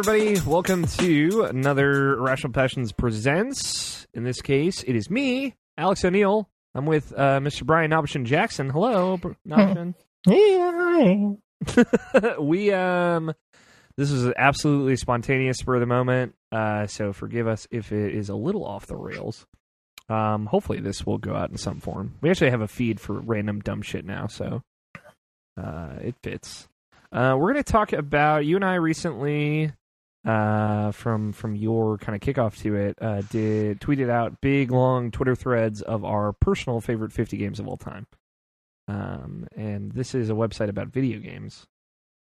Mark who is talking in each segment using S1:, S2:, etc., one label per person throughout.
S1: everybody. Welcome to another Rational Passions Presents. In this case, it is me, Alex O'Neill. I'm with uh, Mr. Brian Nobishin Jackson. Hello, Br- Nobishin.
S2: Yeah, hi.
S1: we um, this is absolutely spontaneous for the moment. Uh, so forgive us if it is a little off the rails. Um, hopefully this will go out in some form. We actually have a feed for random dumb shit now, so uh, it fits. Uh, we're going to talk about you and I recently uh, from from your kind of kickoff to it uh, did tweeted out big long Twitter threads of our personal favorite 50 games of all time. Um, and this is a website about video games,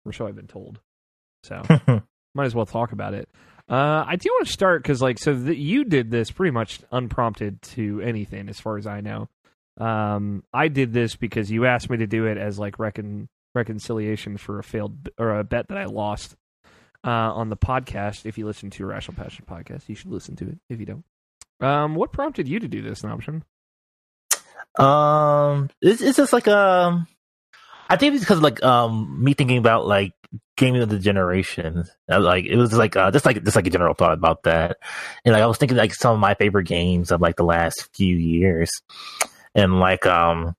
S1: or so I've been told. So might as well talk about it. Uh, I do want to start because, like, so the, you did this pretty much unprompted to anything, as far as I know. Um, I did this because you asked me to do it as like recon reconciliation for a failed or a bet that I lost uh, on the podcast. If you listen to Rational Passion podcast, you should listen to it. If you don't, um, what prompted you to do this, option?
S2: Um, it's, it's just like um, I think it's because like um, me thinking about like gaming of the generation. Like it was like uh, just like just like a general thought about that, and like I was thinking like some of my favorite games of like the last few years, and like um,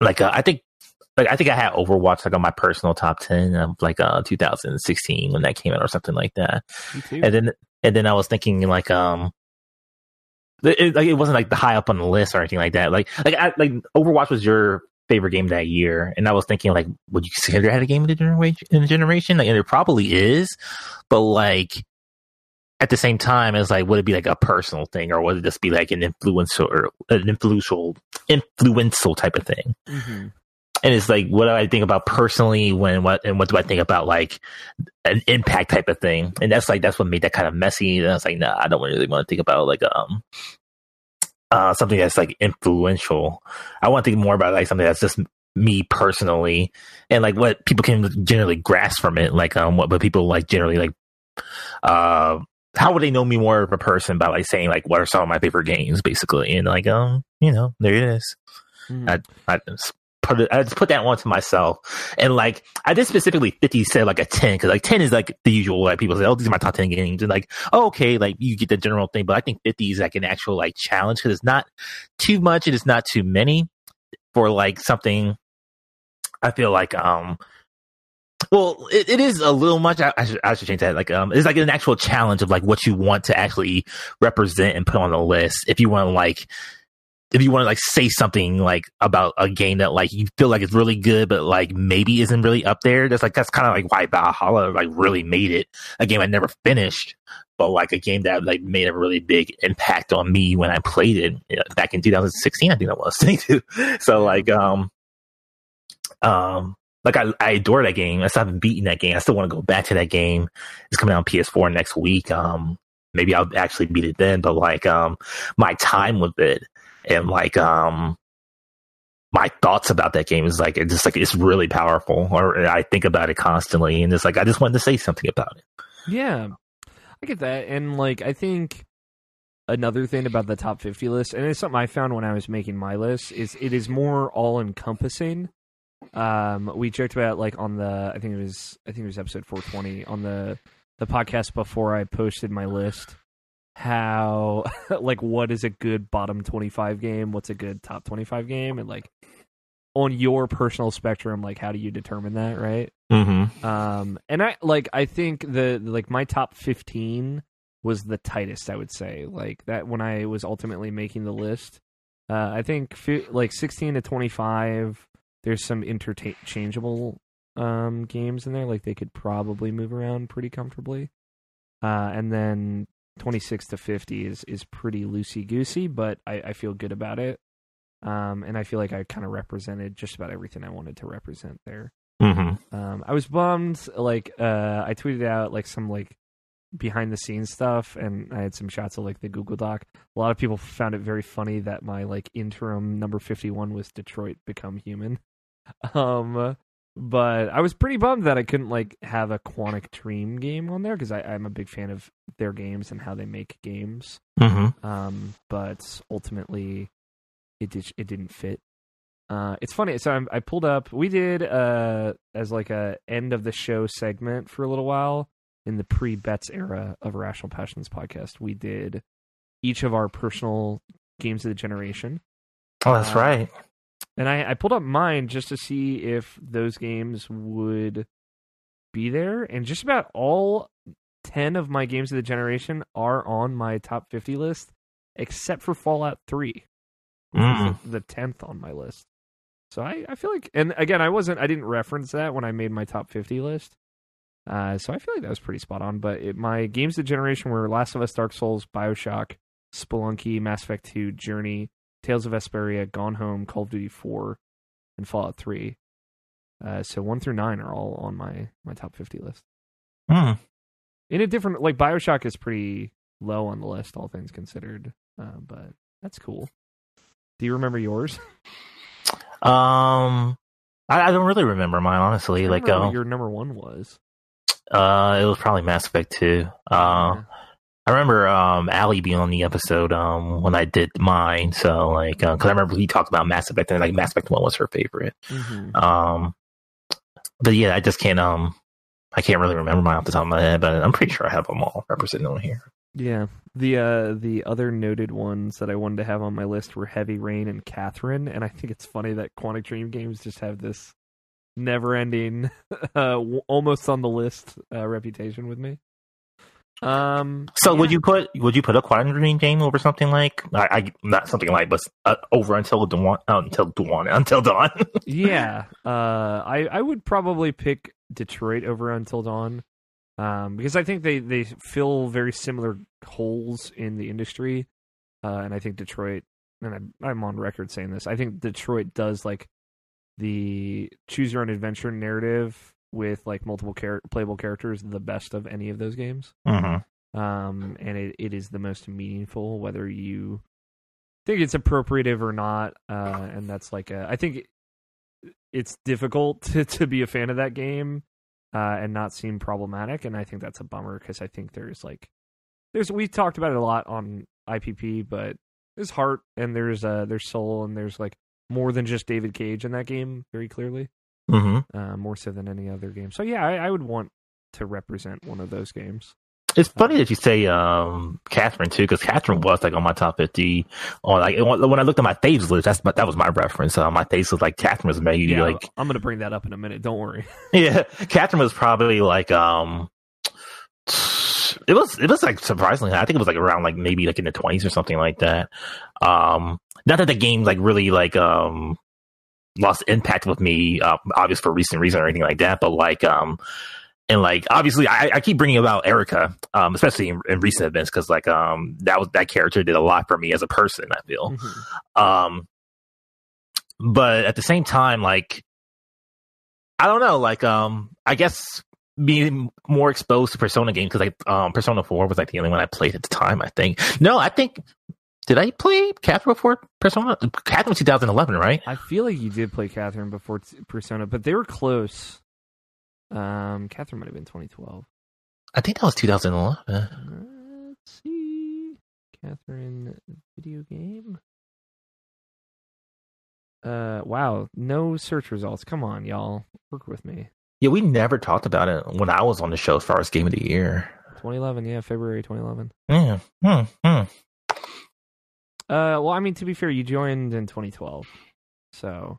S2: like uh, I think. Like I think I had Overwatch like on my personal top ten of like uh 2016 when that came out or something like that. And then and then I was thinking like um it, like it wasn't like the high up on the list or anything like that. Like like I, like Overwatch was your favorite game that year, and I was thinking like, would you consider it a game of the generation? In the generation, like, and it probably is, but like at the same time, it's like, would it be like a personal thing, or would it just be like an influential or an influential influential type of thing?
S1: hmm
S2: and it's like what do I think about personally? When what and what do I think about like an impact type of thing? And that's like that's what made that kind of messy. And I was like nah I don't really want to think about like um uh something that's like influential. I want to think more about like something that's just me personally. And like what people can generally grasp from it like um what but people like generally like uh how would they know me more of a person by like saying like what are some of my favorite games basically? And like um you know there it is.
S1: Mm-hmm.
S2: I, I put it, I just put that one to myself. And like, I did specifically 50 said like a 10, cause like 10 is like the usual, like people say, oh, these are my top 10 games. And like, oh, okay, like you get the general thing, but I think 50 is like an actual like challenge cause it's not too much and it's not too many for like something I feel like, um, well, it, it is a little much. I, I, should, I should change that. Like, um, it's like an actual challenge of like what you want to actually represent and put on the list. If you want to like, if you want to like say something like about a game that like you feel like it's really good, but like maybe isn't really up there. That's like that's kind of like why VA-11 Hall-A like really made it a game I never finished, but like a game that like made a really big impact on me when I played it you know, back in 2016. I think that was too. So like um um like I, I adore that game. I still haven't beaten that game. I still want to go back to that game. It's coming out on PS4 next week. Um maybe I'll actually beat it then, but like um my time with it and like um my thoughts about that game is like it's just like it's really powerful or I think about it constantly and it's like I just wanted to say something about it.
S1: Yeah, I get that, and like I think another thing about the top fifty list, and it's something I found when I was making my list, is it is more all encompassing. Um, we joked about like on the I think it was I think it was episode four twenty on the the podcast before I posted my list. How like what is a good bottom twenty five game? What's a good top twenty five game? And like on your personal spectrum, like how do you determine that, right?
S2: Mm-hmm.
S1: Um, and I like I think the like my top fifteen was the tightest. I would say like that when I was ultimately making the list. Uh, I think fi- like sixteen to twenty five. There's some interchangeable um games in there. Like they could probably move around pretty comfortably. Uh, and then twenty six to fifty is is pretty loosey goosey, but I, I feel good about it. Um, and I feel like I kind of represented just about everything I wanted to represent there.
S2: Mm-hmm.
S1: Um, I was bummed. Like, uh, I tweeted out like some like behind the scenes stuff, and I had some shots of like the Google Doc. A lot of people found it very funny that my like interim number fifty one was Detroit Become Human. Um, but I was pretty bummed that I couldn't like have a Quantic Dream game on there because I'm a big fan of their games and how they make games.
S2: Mm-hmm.
S1: Um, but ultimately, it did it didn't fit. Uh, it's funny. So I'm, I pulled up. We did uh as like a end of the show segment for a little while. in the pre bets era of Rational Passions podcast, we did each of our personal games of the generation.
S2: Oh, that's
S1: Uh,
S2: right.
S1: And I, I pulled up mine just to see if those games would be there. And just about all 10 of my games of the generation are on my top 50 list, except for Fallout 3, which
S2: Mm.
S1: is the, the 10th on my list. So I, I feel like, and again, I wasn't, I didn't reference that when I made my top 50 list. Uh, so I feel like that was pretty spot on. But it, my games of the generation were Last of Us, Dark Souls, Bioshock, Spelunky, Mass Effect 2, Journey, Tales of Vesperia, Gone Home, Call of Duty 4, and Fallout 3. Uh, so 1 through 9 are all on my, my top 50 list.
S2: Mm.
S1: In a different, like, Bioshock is pretty low on the list, all things considered. Uh, but that's cool. Do you remember yours?
S2: Um, I, I don't really remember mine honestly.
S1: I
S2: Like, uh,
S1: what your number one was.
S2: uh, it was probably Mass Effect 2. Uh,
S1: Yeah.
S2: I remember um Ali being on the episode um when I did mine. So like, because I remember he talked about Mass Effect and like Mass Effect One was her favorite.
S1: Mhm.
S2: Um, but yeah, I just can't um. I can't really remember mine off the top of my head, but I'm pretty sure I have them all represented on here.
S1: Yeah. The uh the other noted ones that I wanted to have on my list were Heavy Rain and Catherine, and I think it's funny that Quantic Dream games just have this never ending uh almost on the list uh, reputation with me. Um
S2: So would you put would you put a Dream game over something like I, I not something like but uh, over until dawn uh, until dawn until dawn?
S1: yeah. Uh I I would probably pick Detroit over Until Dawn. Um because I think they they fill very similar holes in the industry. Uh and I think Detroit and I'm, I'm on record saying this. I think Detroit does like the choose your own adventure narrative with like multiple char- playable characters the best of any of those games.
S2: mm-hmm.
S1: Um and it, it is the most meaningful whether you think it's appropriative or not. Uh and that's like a I think it's difficult to, to be a fan of that game uh, and not seem problematic. And I think that's a bummer because I think there's like there's we talked about it a lot on IPP, but there's heart and there's uh there's soul and there's like more than just David Cage in that game very clearly,
S2: Mm-hmm.
S1: uh, more so than any other game. So yeah, I, I would want to represent one of those games.
S2: It's funny that you say um Catherine too, because Catherine was like on my top fifty. On like when I looked at my faves list, that's that was my reference. Uh, my faves was like Catherine was maybe
S1: Yeah,
S2: like
S1: I'm gonna bring that up in a minute. Don't worry.
S2: yeah, Catherine was probably like um. It was it was like surprisingly high. I think it was like around like maybe like in the twenties or something like that. Um, not that the game like really like um lost impact with me, uh, obvious for recent reason or anything like that, but like um and like obviously I, I keep bringing about Erica, um, especially in, in recent events because like um that was that character did a lot for me as a person. I feel,
S1: Mhm.
S2: um, but at the same time, like I don't know, like um I guess being more exposed to Persona games because like um Persona Four was like the only one I played at the time. I think no, I think did I play Catherine before Persona? Catherine was 2011, right?
S1: I feel like you did play Catherine before t- Persona, but they were close. Um, Catherine might have been 2012.
S2: I think that was 2011.
S1: Let's see. Catherine video game. Uh wow, no search results. Come on, y'all. Work with me.
S2: Yeah, we never talked about it when I was on the show as far as game of the year.
S1: 2011, yeah, February 2011.
S2: Yeah. Hmm. Hmm.
S1: Uh well, I mean to be fair, you joined in 2012. So,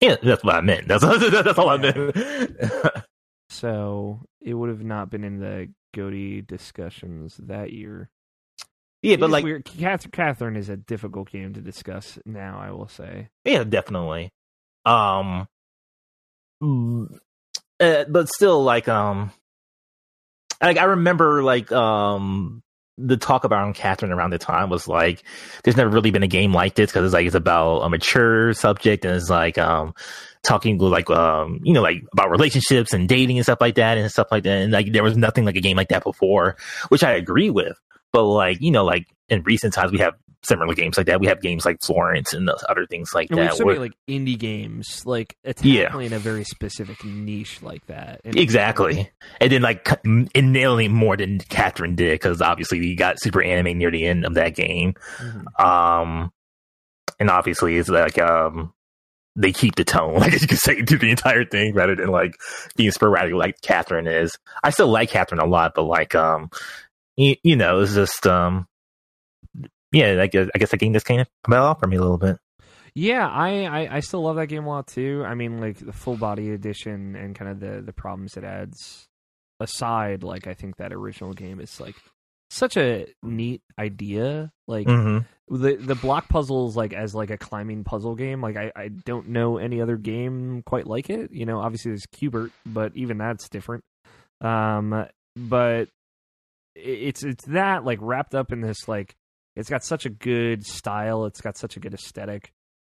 S2: Yeah, that's what I meant. That's that's all I meant.
S1: so it would have not been in the GOTY discussions that year.
S2: yeah,
S1: It
S2: but like,
S1: weird. Catherine is a difficult game to discuss now, I will say.
S2: yeah, definitely. Um, mm, uh, but still, like, um, like I remember, like, um, the talk about Catherine around the time was like, there's never really been a game like this because it's like it's about a mature subject and it's like, um, talking like, um, you know, like about relationships and dating and stuff like that and stuff like that. And like, there was nothing like a game like that before, which I agree with. But like, you know, like in recent times, we have similar games like that. We have games like Florence and other things like
S1: And we have
S2: that.
S1: so
S2: where-
S1: many like indie games, like
S2: Yeah.
S1: tackling a very specific niche like that. And-
S2: Exactly. And then like and nailing more than Catherine did because obviously you got super anime near the end of that game.
S1: Mhm.
S2: Um, and obviously it's like um, they keep the tone, like you can say, do the entire thing rather than like being sporadic like Catherine is. I still like Catherine a lot, but like um, you, you know, it's just um, yeah, I guess I guess the game just came about off for me a little bit.
S1: Yeah, I, I, I still love that game a lot too. I mean, like the full body edition and kind of the the problems it adds aside, like I think that original game is like such a neat idea. Like
S2: Mm-hmm.
S1: the the block puzzles, like as like a climbing puzzle game. Like I I don't know any other game quite like it. You know, obviously there's Q*bert, but even that's different. Um, but it's it's that like wrapped up in this like it's got such a good style. It's got such a good aesthetic.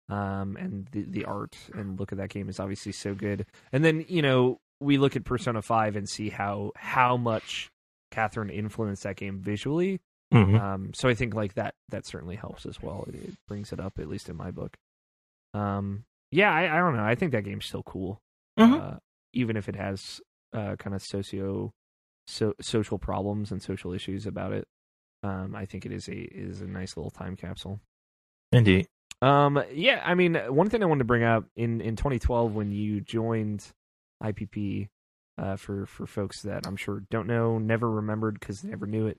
S1: Um, and the the art and look of that game is obviously so good. And then you know we look at Persona Five and see how how much Catherine influenced that game visually.
S2: Mm-hmm.
S1: Um, so I think like that that certainly helps as well. It, it brings it up at least in my book. Um, yeah, I, I don't know. I think that game's still cool,
S2: Mhm.
S1: uh, even if it has uh, kind of socio so social problems and social issues about it. Um, I think it is a is a nice little time capsule.
S2: Indeed.
S1: Um, yeah, I mean, one thing I wanted to bring up in in 2012 when you joined IPP, uh, for for folks that I'm sure don't know, never remembered because they never knew it.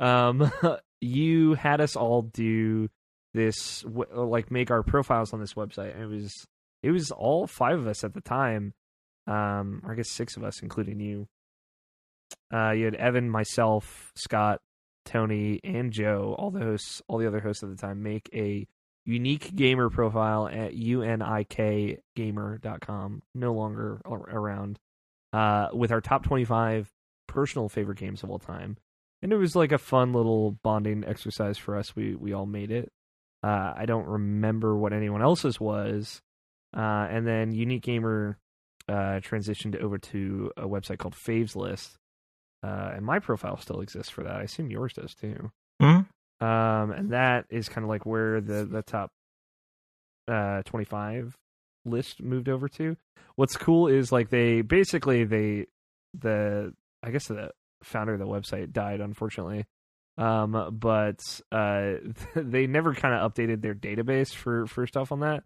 S1: Um, you had us all do this, like, make our profiles on this website, and it was it was all five of us at the time. Um, or I guess six of us, including you. Uh, you had Evan, myself, Scott, Tony, and Joe, all the hosts, all the other hosts at the time, make a unique gamer profile at unikgamer.com, no longer around, uh, with our top 25 personal favorite games of all time. And it was like a fun little bonding exercise for us. We we all made it. Uh, I don't remember what anyone else's was. Uh, and then Unique Gamer uh, transitioned over to a website called Faves List. Uh, and my profile still exists for that. I assume yours does too.
S2: Mhm.
S1: Um, and that is kind of like where the the top uh 25 list moved over to. What's cool is like they basically they the I guess the founder of the website died unfortunately. Um, but uh, they never kind of updated their database for for stuff on that,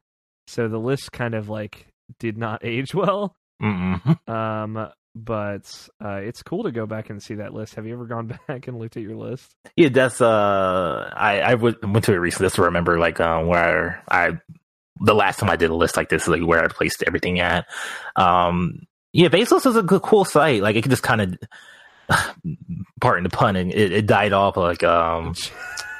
S1: so the list kind of like did not age well.
S2: Mm-mm.
S1: Um, but uh, it's cool to go back and see that list. Have you ever gone back and looked at your list?
S2: Yeah, that's uh, I I went went to it recently just to remember like um where I the last time I did a list like this is like where I placed everything at. Um, yeah, Faves List is a good cool site. Like it can just kind of, pardon the pun, and it, it died off like um.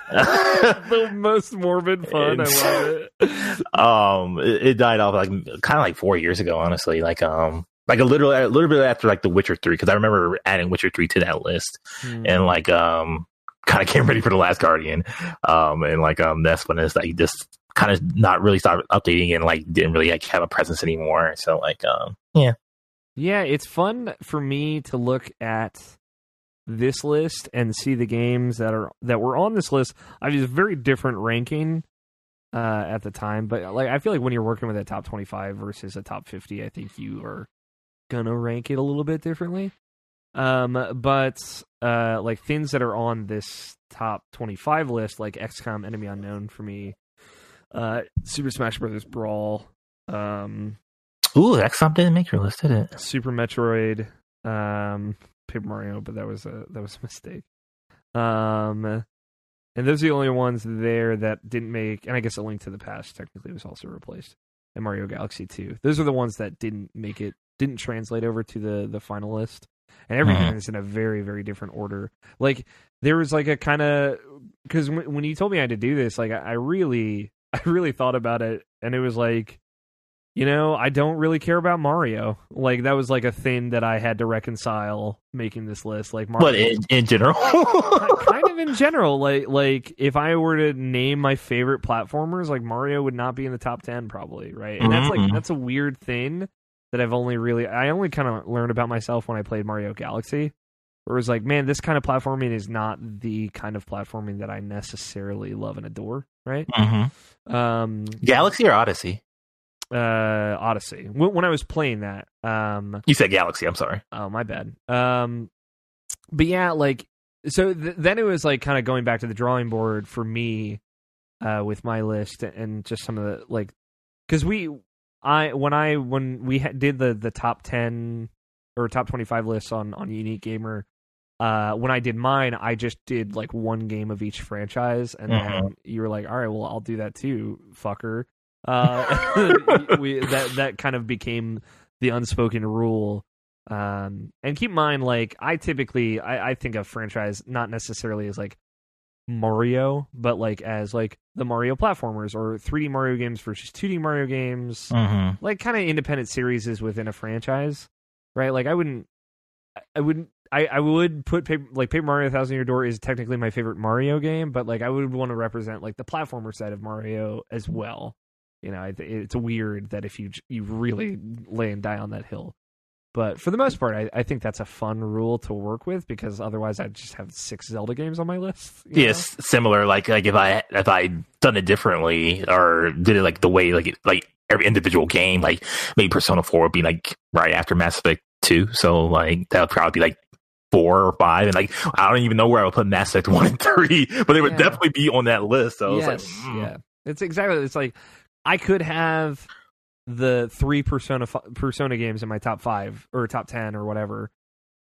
S1: the most morbid fun. I love it.
S2: um it, it died off like kind of like four years ago honestly like um like a little a little bit after like the witcher 3 because i remember adding witcher 3 to that list
S1: Hmm.
S2: and like um kind of came ready for the last guardian um and like um that's when it's like just kind of not really started updating and like didn't really like have a presence anymore so like um yeah
S1: Yeah, it's fun for me to look at this list and see the games that are that were on this list. I mean, it's a very different ranking uh, at the time, but like I feel like when you're working with a top 25 versus a top 50, I think you are gonna rank it a little bit differently. Um, but uh, like things that are on this top 25 list, like XCOM Enemy Unknown for me, uh, Super Smash Brothers Brawl, um,
S2: ooh XCOM didn't make your list did it
S1: Super Metroid, um, Paper Mario, but that was a that was a mistake. Um, and those are the only ones there that didn't make. And I guess a Link to the Past technically was also replaced, and Mario Galaxy 2. Those are the ones that didn't make it, didn't translate over to the the final list. And everything
S2: Mhm.
S1: is in a very very different order. Like there was like a kind of because when, when you told me I had to do this, like I, I really I really thought about it, and it was like you know, I don't really care about Mario. Like that was like a thing that I had to reconcile making this list. Like Mario,
S2: but in, in general
S1: kind of in general, like like if I were to name my favorite platformers, like Mario would not be in the top ten probably, right? And that's like
S2: Mhm.
S1: that's a weird thing that I've only really I only kind of learned about myself when I played Mario Galaxy. Where it was like, man, this kind of platforming is not the kind of platforming that I necessarily love and adore, right?
S2: Mhm.
S1: Um,
S2: galaxy or odyssey
S1: uh Odyssey. When, when I was playing that, um
S2: you said galaxy i'm sorry
S1: oh my bad. Um but yeah, like so th- then it was like kind of going back to the drawing board for me uh with my list and just some of the like cuz we I when I when we ha- did the the top ten or top twenty five lists on on Unique Gamer, uh, when I did mine, I just did like one game of each franchise, and then
S2: Mhm.
S1: you were like, "All right, well, I'll do that too, fucker." Uh, we that that kind of became the unspoken rule. Um, and keep in mind, like I typically, I, I think of franchise not necessarily as like Mario, but like as like the Mario platformers or 3D Mario games versus 2D Mario games,
S2: Mm-hmm.
S1: like kind of independent series is within a franchise, right? Like I wouldn't, I- wouldn't, I, I would put paper, like Paper Mario Thousand Year Door is technically my favorite Mario game, but like I would want to represent like the platformer side of Mario as well. You know, I it's weird that if you you really lay and die on that hill. But for the most part, I, I think that's a fun rule to work with because otherwise I'd just have six Zelda games on my list. you know?
S2: Yes, similar. Like like if I if I done it differently or did it like the way like it- like every individual game, like maybe Persona Four would be like right after Mass Effect Two, so like that would probably be like four or five, and like I don't even know where I would put Mass Effect One and Three, but they would
S1: Yeah.
S2: definitely be on that list. So
S1: yes,
S2: it's like, mm.
S1: yeah, it's exactly. It's like I could have the three Persona Persona games in my top five or top ten or whatever,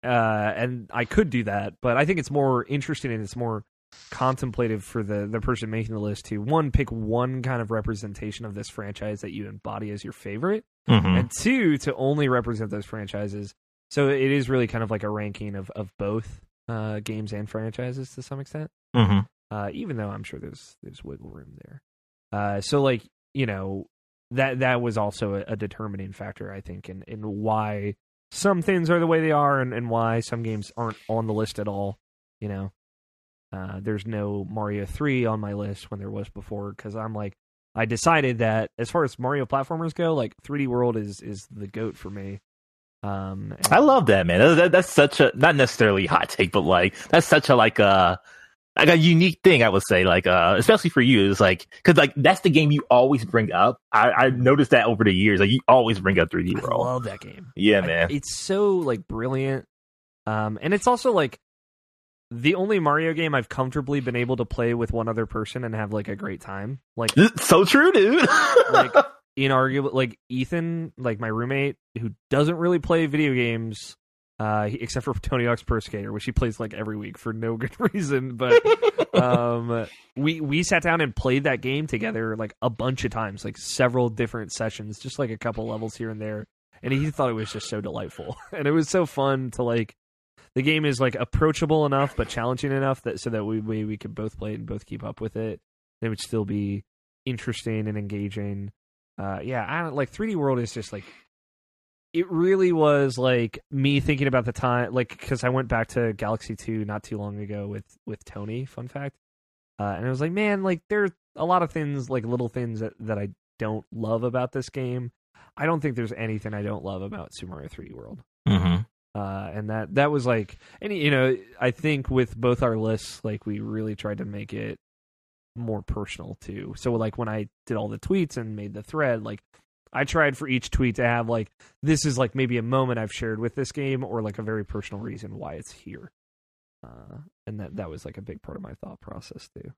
S1: uh, and I could do that. But I think it's more interesting and it's more contemplative for the the person making the list to one pick one kind of representation of this franchise that you embody as your favorite,
S2: Mhm.
S1: and two to only represent those franchises. So it is really kind of like a ranking of of both uh, games and franchises to some extent
S2: Mhm.
S1: uh, even though I'm sure there's there's wiggle room there. Uh, so like you know that that was also a, a determining factor I think in in why some things are the way they are and, and why some games aren't on the list at all. You know, uh, there's no Mario three on my list when there was before because I'm like I decided that as far as Mario platformers go, like 3D World is is the goat for me. Um, and-
S2: I love that man. That, that- that's such a not necessarily hot take, but like that's such a like a like a unique thing. I would say, like uh, especially for you, is like because like that's the game you always bring up. I I noticed that over the years, like you always bring up 3D World.
S1: I love that game.
S2: Yeah, man.
S1: it's so like brilliant. Um, and it's also like the only Mario game I've comfortably been able to play with one other person and have like a great time. Like
S2: so true, dude.
S1: Like- inarguable, like Ethan, like my roommate who doesn't really play video games, uh, except for Tony Hawk's Pro Skater, which he plays like every week for no good reason. But um, we we sat down and played that game together like a bunch of times, like several different sessions, just like a couple levels here and there. And he thought it was just so delightful, and it was so fun to like. The game is like approachable enough, but challenging enough that so that we we, we could both play it and both keep up with it. It would still be interesting and engaging. Uh, yeah, I don't like 3D World is just like it really was like me thinking about the time like because i went back to galaxy 2 not too long ago with with tony fun fact. Uh, and i was like man like there's a lot of things like little things that, that i don't love about this game. I don't think there's anything i don't love about super mario 3d world.
S2: Hmm
S1: uh, and that that was like any you know i think with both our lists like we really tried to make it more personal too. So like when i did all the tweets and made the thread like i tried for each tweet to have like this is like maybe a moment i've shared with this game or like a very personal reason why it's here uh, and that that was like a big part of my thought process too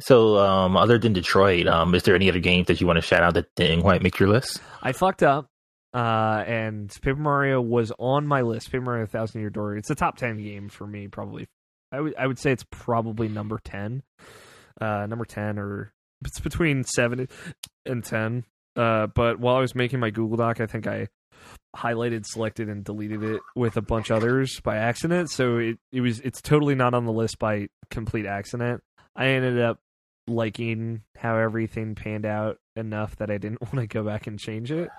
S2: So, um, other than Detroit, um, is there any other games that you want to shout out that didn't quite make your list?
S1: I fucked up, uh, and Paper Mario was on my list. Paper Mario Thousand Year Door. It's a top ten game for me, probably. I would I would say it's probably number ten, uh, number ten, or it's between seven and ten. Uh, but while I was making my Google Doc, I think I highlighted, selected, and deleted it with a bunch others by accident. So it it was it's totally not on the list by complete accident. I ended up liking how everything panned out enough that I didn't want to go back and change it.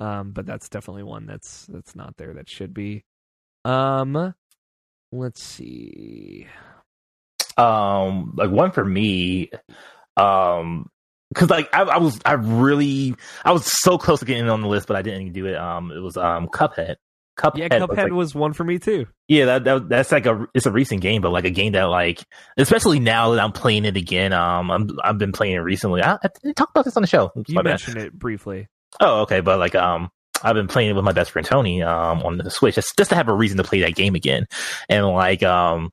S1: Um, but that's definitely one that's that's not there that should be. Um, let's see.
S2: Um, like one for me, um, because like I, I was, I really, I was so close to getting on the list, but I didn't do it. Um, it was um Cuphead. Cuphead.
S1: Yeah,
S2: was,
S1: Cuphead
S2: like-
S1: was one for me too.
S2: yeah, that, that that's like a it's a recent game, but like a game that like especially now that I'm playing it again. Um, I'm I've been playing it recently. I, I talked about this on the show. It's
S1: You
S2: my bad.
S1: mentioned it briefly.
S2: Oh, okay, but like um, I've been playing it with my best friend Tony um on the Switch just just to have a reason to play that game again, and like um.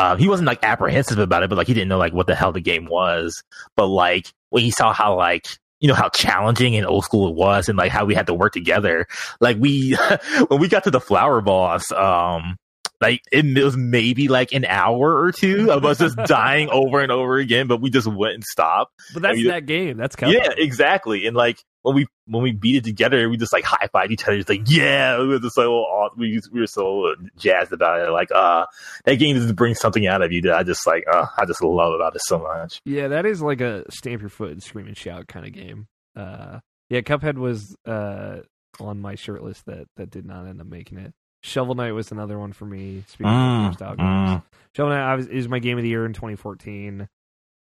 S2: Uh, he wasn't like apprehensive about it, but like he didn't know like what the hell the game was. But like when he saw how like you know how challenging and old school it was, and like how we had to work together. Like we when we got to the flower boss, um, like it was maybe like an hour or two of us just dying over and over again, but we just wouldn't stop.
S1: But that's
S2: mean,
S1: that game. That's Cuphead.
S2: Yeah, exactly. And like when we when we beat it together, we just like high five each other. It's like yeah, we were just so we we were so jazzed about it. Like uh, that game just brings something out of you that I just like uh, I just love about it so much.
S1: Yeah, that is like a stamp your foot and scream and shout kind of game. Uh, yeah, Cuphead was uh on my short list that that did not end up making it. Shovel Knight was another one for me. Speaking
S2: Mm,
S1: of style games, Shovel Knight was, is my game of the year in 2014.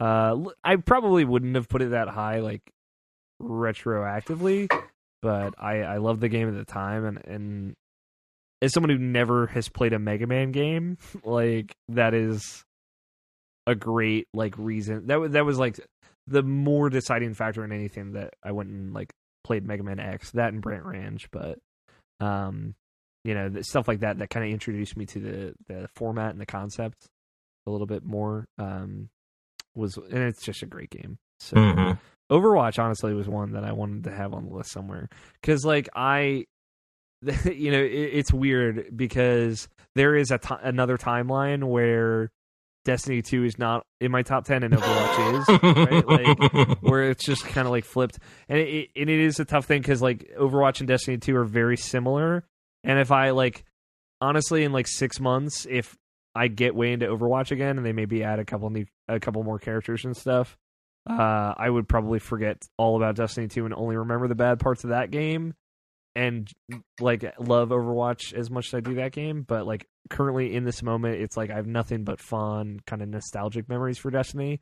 S1: Uh, I probably wouldn't have put it that high, like retroactively, but I I loved the game at the time, and and as someone who never has played a Mega Man game, like that is a great like reason that was that was like the more deciding factor in anything that I went and like played Mega Man X, that and Brant Ranch, but um, you know, the stuff like that that kind of introduced me to the the format and the concept a little bit more. Um, was and it's just a great game. So
S2: Mhm.
S1: Overwatch honestly was one that I wanted to have on the list somewhere because like I, you know, it, it's weird because there is a another timeline where Destiny Two is not in my top ten and Overwatch is right? Like where it's just kind of like flipped, and it, and it is a tough thing because like Overwatch and Destiny Two are very similar, and if I like honestly in like six months, if I get way into Overwatch again and they maybe add a couple new a couple more characters and stuff, uh, I would probably forget all about Destiny Two and only remember the bad parts of that game, and like love Overwatch as much as I do that game. But like currently in this moment, it's like I have nothing but fun, kind of nostalgic memories for Destiny,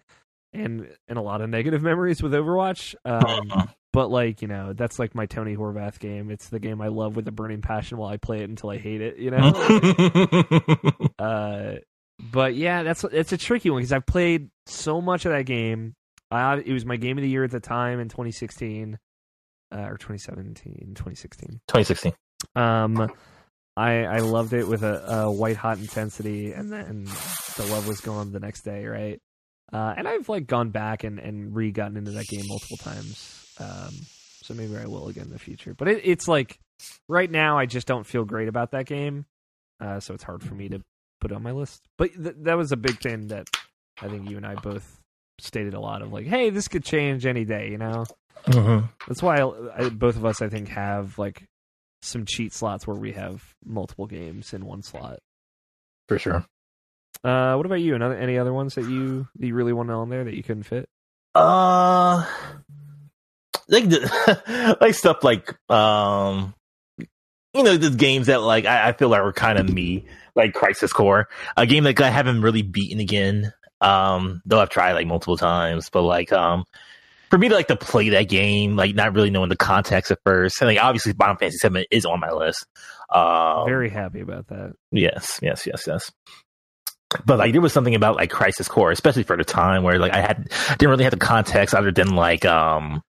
S1: and and a lot of negative memories with Overwatch. Um, but like you know, that's like my Tony Horvath game. It's the game I love with a burning passion while I play it until I hate it. You know. Uh, but yeah, that's it's a tricky one because I've played so much of that game. I, it was my game of the year at the time in 2016 uh, or 2017, 2016.
S2: 2016.
S1: Um, I I loved it with a, a white hot intensity, and then the love was gone the next day, right? Uh, and I've like gone back and and re gotten into that game multiple times. Um, so maybe I will again in the future. But it, it's like right now, I just don't feel great about that game. Uh, so it's hard for me to put it on my list. But th- that was a big thing that I think you and I both stated a lot of like, hey, this could change any day, you know.
S2: Mm-hmm.
S1: That's why I, I, both of us, I think, have like some cheat slots where we have multiple games in one slot.
S2: For sure.
S1: Uh, what about you? Another any other ones that you that you really wanted on there that you couldn't fit?
S2: Uh, like the, like stuff like um, you know, the games that like I, I feel like were kind of me, like Crisis Core, a game that I haven't really beaten again. Um, though I've tried like multiple times, but like um, for me to like to play that game, like not really knowing the context at first, and like obviously Final Fantasy Seven is on my list. Um,
S1: Very happy about that.
S2: Yes, yes, yes, yes. But like there was something about like Crisis Core, especially for the time where like I had didn't really have the context other than like um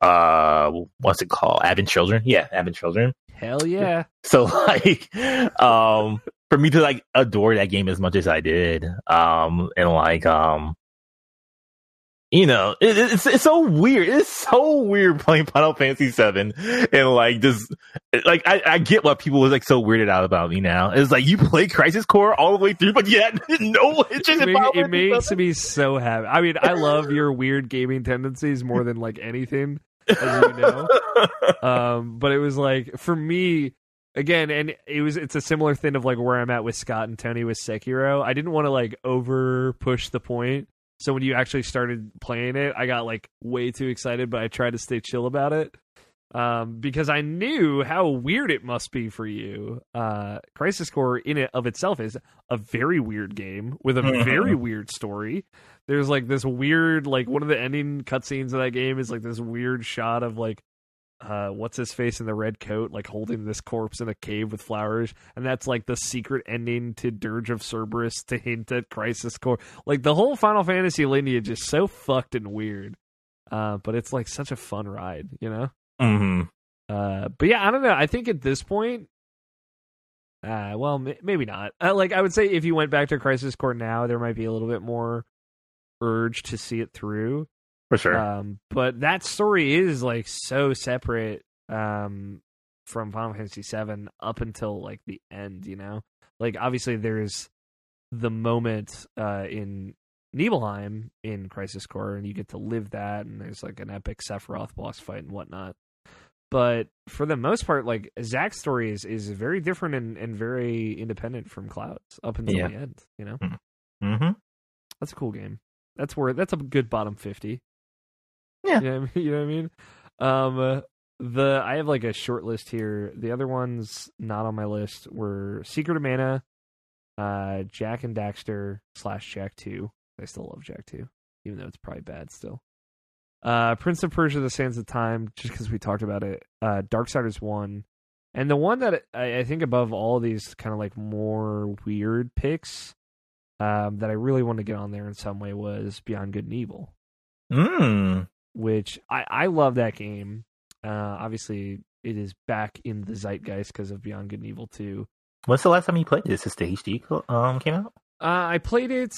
S2: uh what's it called? Advent Children. Yeah, Advent Children.
S1: Hell yeah!
S2: So like um for me to like adore that game as much as I did, um and like um you know, it, it's it's so weird. It's so weird playing Final Fantasy Seven and like just like I, I get what people was like so weirded out about me now. It's like you play Crisis Core all the way through, but yet no hitches
S1: It, ma- it makes me so happy. I mean, I love your weird gaming tendencies more than like anything, as you know. um but it was like for me again and it was it's a similar thing of like where i'm at with scott and tony with sekiro. I didn't want to like over push the point. So when you actually started playing it i got like way too excited but i tried to stay chill about it. Um because i knew how weird it must be for you. Uh crisis core in it of itself is a very weird game with a very weird story. There's like this weird like one of the ending cutscenes of that game is like this weird shot of like uh what's his face in the red coat like holding this corpse in a cave with flowers and that's like the secret ending to dirge of cerberus to hint at crisis core. Like the whole final fantasy lineage is so fucked and weird uh but it's like such a fun ride you know?
S2: Mhm.
S1: uh but yeah i don't know. I think at this point uh well m- maybe not. Uh, like i would say if you went back to crisis core now there might be a little bit more urge to see it through
S2: for sure.
S1: Um, but that story is like so separate um, from Final Fantasy VII up until like the end. You know, like obviously there's the moment uh, in Nibelheim in Crisis Core, and you get to live that, and there's like an epic Sephiroth boss fight and whatnot. But for the most part, like Zack's story is is very different and, and very independent from Cloud's up until
S2: Yeah.
S1: the end. You know,
S2: hmm
S1: that's a cool game. That's where that's a good bottom fifty.
S2: Yeah.
S1: you know what I mean. You know what I mean? Um, the I have like a short list here. The other ones not on my list were Secret of Mana, uh, Jak and Daxter slash Jak Two. I still love Jak Two, even though it's probably bad still. Uh, Prince of Persia: The Sands of Time, just because we talked about it. Uh, Darksiders One, and the one that I, I think above all these kind of like more weird picks, um, that I really wanted to get on there in some way was Beyond Good and Evil
S2: Mm.
S1: Which I, I love that game. Uh, obviously, it is back in the zeitgeist because of Beyond Good and Evil 2.
S2: When's the last time you played this? Since the HD um came out?
S1: Uh, I played it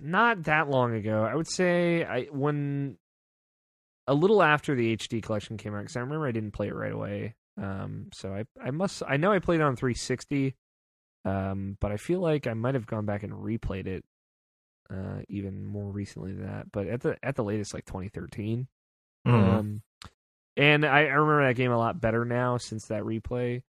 S1: not that long ago. I would say I when a little after the HD collection came out because I remember I didn't play it right away. Um, so I I must I know I played it on 360. Um, but I feel like I might have gone back and replayed it uh even more recently than that. But at the at the latest like 2013.
S2: Mm.
S1: Um, and I, I remember that game a lot better now since that replay.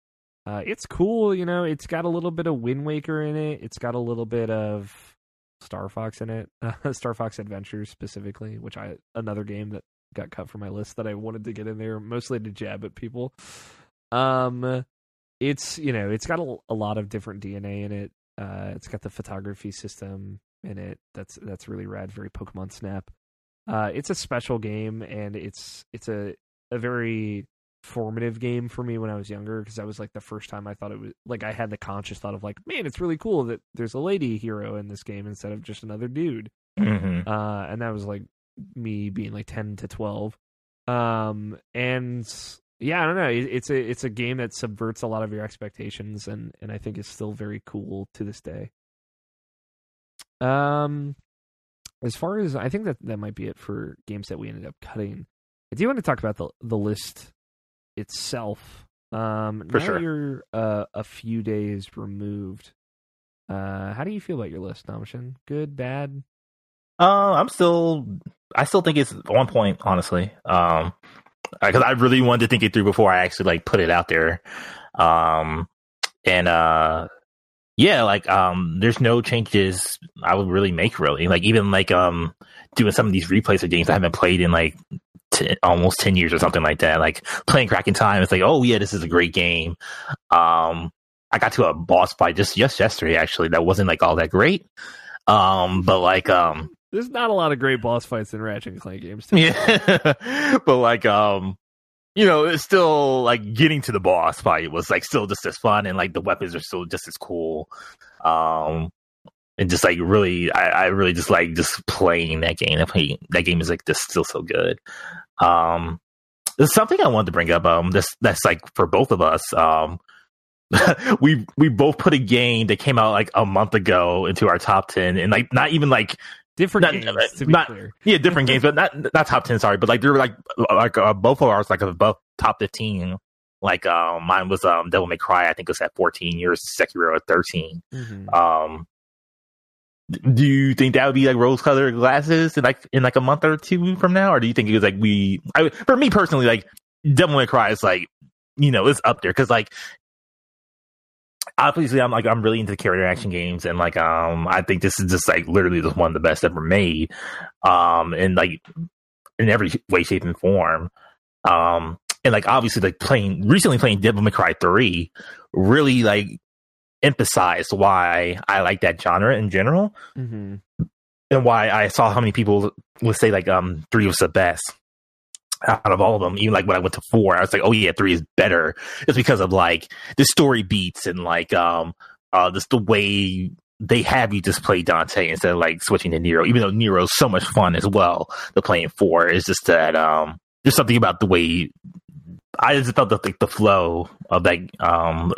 S1: Uh, it's cool, you know. It's got a little bit of Wind Waker in it. It's got a little bit of Star Fox in it, uh, Star Fox Adventures specifically, which I another game that got cut from my list that I wanted to get in there, mostly to jab at people. Um, it's you know, it's got a, a lot of different DNA in it. Uh, it's got the photography system in it. That's that's really rad. Very Pokemon Snap. Uh, it's a special game, and it's it's a a very formative game for me when I was younger because that was like the first time I thought it was like I had the conscious thought of like, man, it's really cool that there's a lady hero in this game instead of just another dude.
S2: hmm
S1: Uh, and that was like me being like ten to twelve. Um, and yeah, I don't know. It, it's a it's a game that subverts a lot of your expectations, and and I think is still very cool to this day. Um, as far as I think that that might be it for games that we ended up cutting. I do want to talk about the the list itself. Um,
S2: For
S1: now
S2: sure.
S1: you're uh, a few days removed. Uh, how do you feel about your list, Namashin? Good, bad?
S2: Uh, I'm still. I still think it's on point, honestly. Um, because I really wanted to think it through before I actually like put it out there. Um, and uh, yeah, like um, there's no changes I would really make really. Like even like um, doing some of these replays of games I haven't played in like t- almost ten years or something like that. Like playing Crack in Time, it's like, oh yeah, this is a great game. Um, I got to a boss fight just just yesterday actually that wasn't like all that great. Um, but like um.
S1: There's not a lot of great boss fights in Ratchet and Clank games. Too.
S2: Yeah, but like, um, you know, it's still like getting to the boss fight was like still just as fun, and like the weapons are still just as cool. Um, and just like really, I, I really just like just playing that game. That, that game is like just still so good. Um, there's something I wanted to bring up. Um, that's that's like for both of us. Um, we we both put a game that came out like a month ago into our top ten, and like not even like
S1: Different
S2: Not-
S1: games, to be
S2: not-
S1: clear.
S2: yeah, different games, but not not top ten. Sorry, but like they were like like uh, both of ours like above top fifteen. Like um, mine was um Devil May Cry. I think it was at fourteen. Yours Sekiro at 13
S1: Mhm.
S2: Um, do you think that would be like rose colored glasses in like in like a month or two from now, or do you think it was like we? I, for me personally, like Devil May Cry is like you know it's up there because like obviously I'm like I'm really into the character action games and like um I think this is just like literally just one of the best ever made um and like in every way shape and form um and like obviously like playing recently playing Devil May Cry 3 really like emphasized why I like that genre in general
S1: Mhm.
S2: and why I saw how many people would say like um 3 was the best out of all of them, even like when I went to four, I was like, oh yeah, three is better. It's because of like the story beats and like um uh just the way they have you just play Dante instead of like switching to Nero, even though Nero's so much fun as well to play in four. It's just that um there's something about the way I just felt the like the flow of like um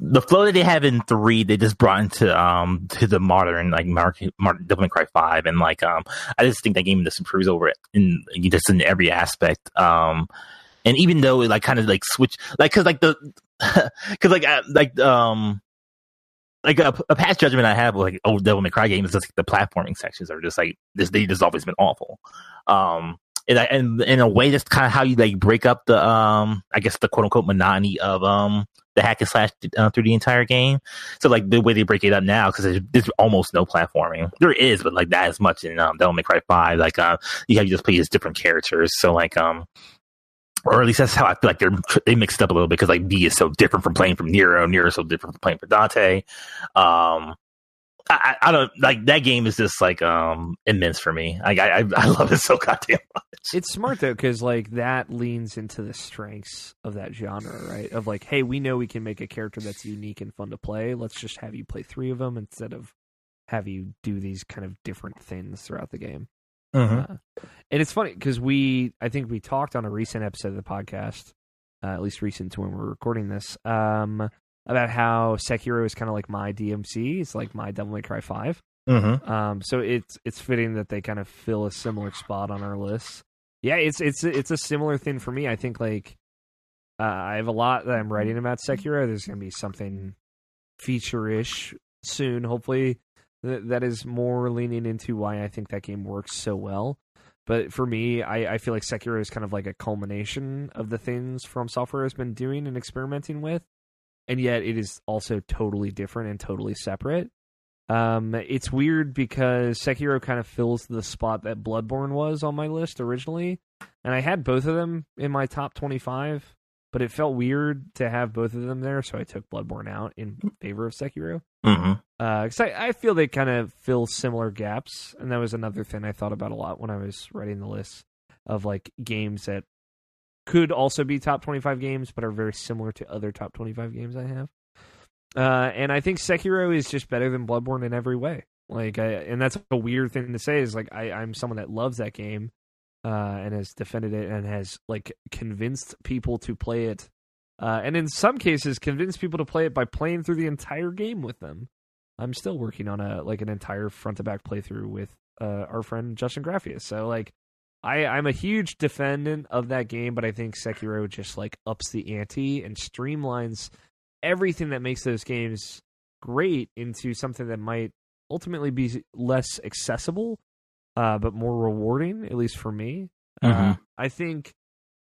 S2: the flow that they have in three they just brought into um to the modern like Mark, Mark Devil Cry five and like um I just think that game just improves over it in just in every aspect um and even though it like kind of like switch like because like the because like uh, like um like a, a, past judgment I have like old Devil May Cry games just like the platforming sections are just like this they just always been awful. Um and, in a way that's kind of how you like break up the um I guess the quote unquote monotony of um the hack and slash uh, through the entire game. So like the way they break it up now because there's, there's, almost no platforming. There is, but like that as much in um, Devil May Cry Five. Like uh, you have you just play as different characters. So like um or at least that's how I feel like they're they mixed up a little bit because like V is so different from playing from Nero, Nero is so different from playing for Dante. Um, I, I, don't like that game is just like um immense for me. Like I I, I love it so goddamn much.
S1: It's smart though because like that leans into the strengths of that genre, right? Of like, hey, we know we can make a character that's unique and fun to play. Let's just have you play three of them instead of have you do these kind of different things throughout the game.
S2: Mm-hmm.
S1: Uh, and it's funny because we, I think we talked on a recent episode of the podcast, uh, at least recent to when we're recording this, um, about how Sekiro is kind of like my DMC. It's like my Devil May Cry 5.
S2: Mm-hmm.
S1: Um, so it's it's fitting that they kind of fill a similar spot on our list. Yeah, it's it's it's a similar thing for me. I think like uh, I have a lot that I'm writing about Sekiro. There's going to be something feature-ish soon, hopefully that is more leaning into why I think that game works so well. But for me, I, I feel like Sekiro is kind of like a culmination of the things From Software has been doing and experimenting with, and yet it is also totally different and totally separate. Um, it's weird because Sekiro kind of fills the spot that Bloodborne was on my list originally, and I had both of them in my top twenty-five, but it felt weird to have both of them there, so I took Bloodborne out in favor of Sekiro.
S2: Mm-hmm.
S1: Uh, I, I feel they kind of fill similar gaps, and that was another thing I thought about a lot when I was writing the list of like games that could also be top twenty-five games, but are very similar to other top twenty-five games I have. Uh, and I think Sekiro is just better than Bloodborne in every way. Like, I, and that's a weird thing to say. Is like I, I'm someone that loves that game, uh, and has defended it and has like convinced people to play it uh, and in some cases convince people to play it by playing through the entire game with them. I'm still working on a like an entire front to back playthrough with uh, our friend Justin Graffius. So like I I'm a huge defendant of that game, but I think Sekiro just like ups the ante and streamlines everything that makes those games great into something that might ultimately be less accessible, uh, but more rewarding, at least for me.
S2: Mm-hmm.
S1: Uh, I think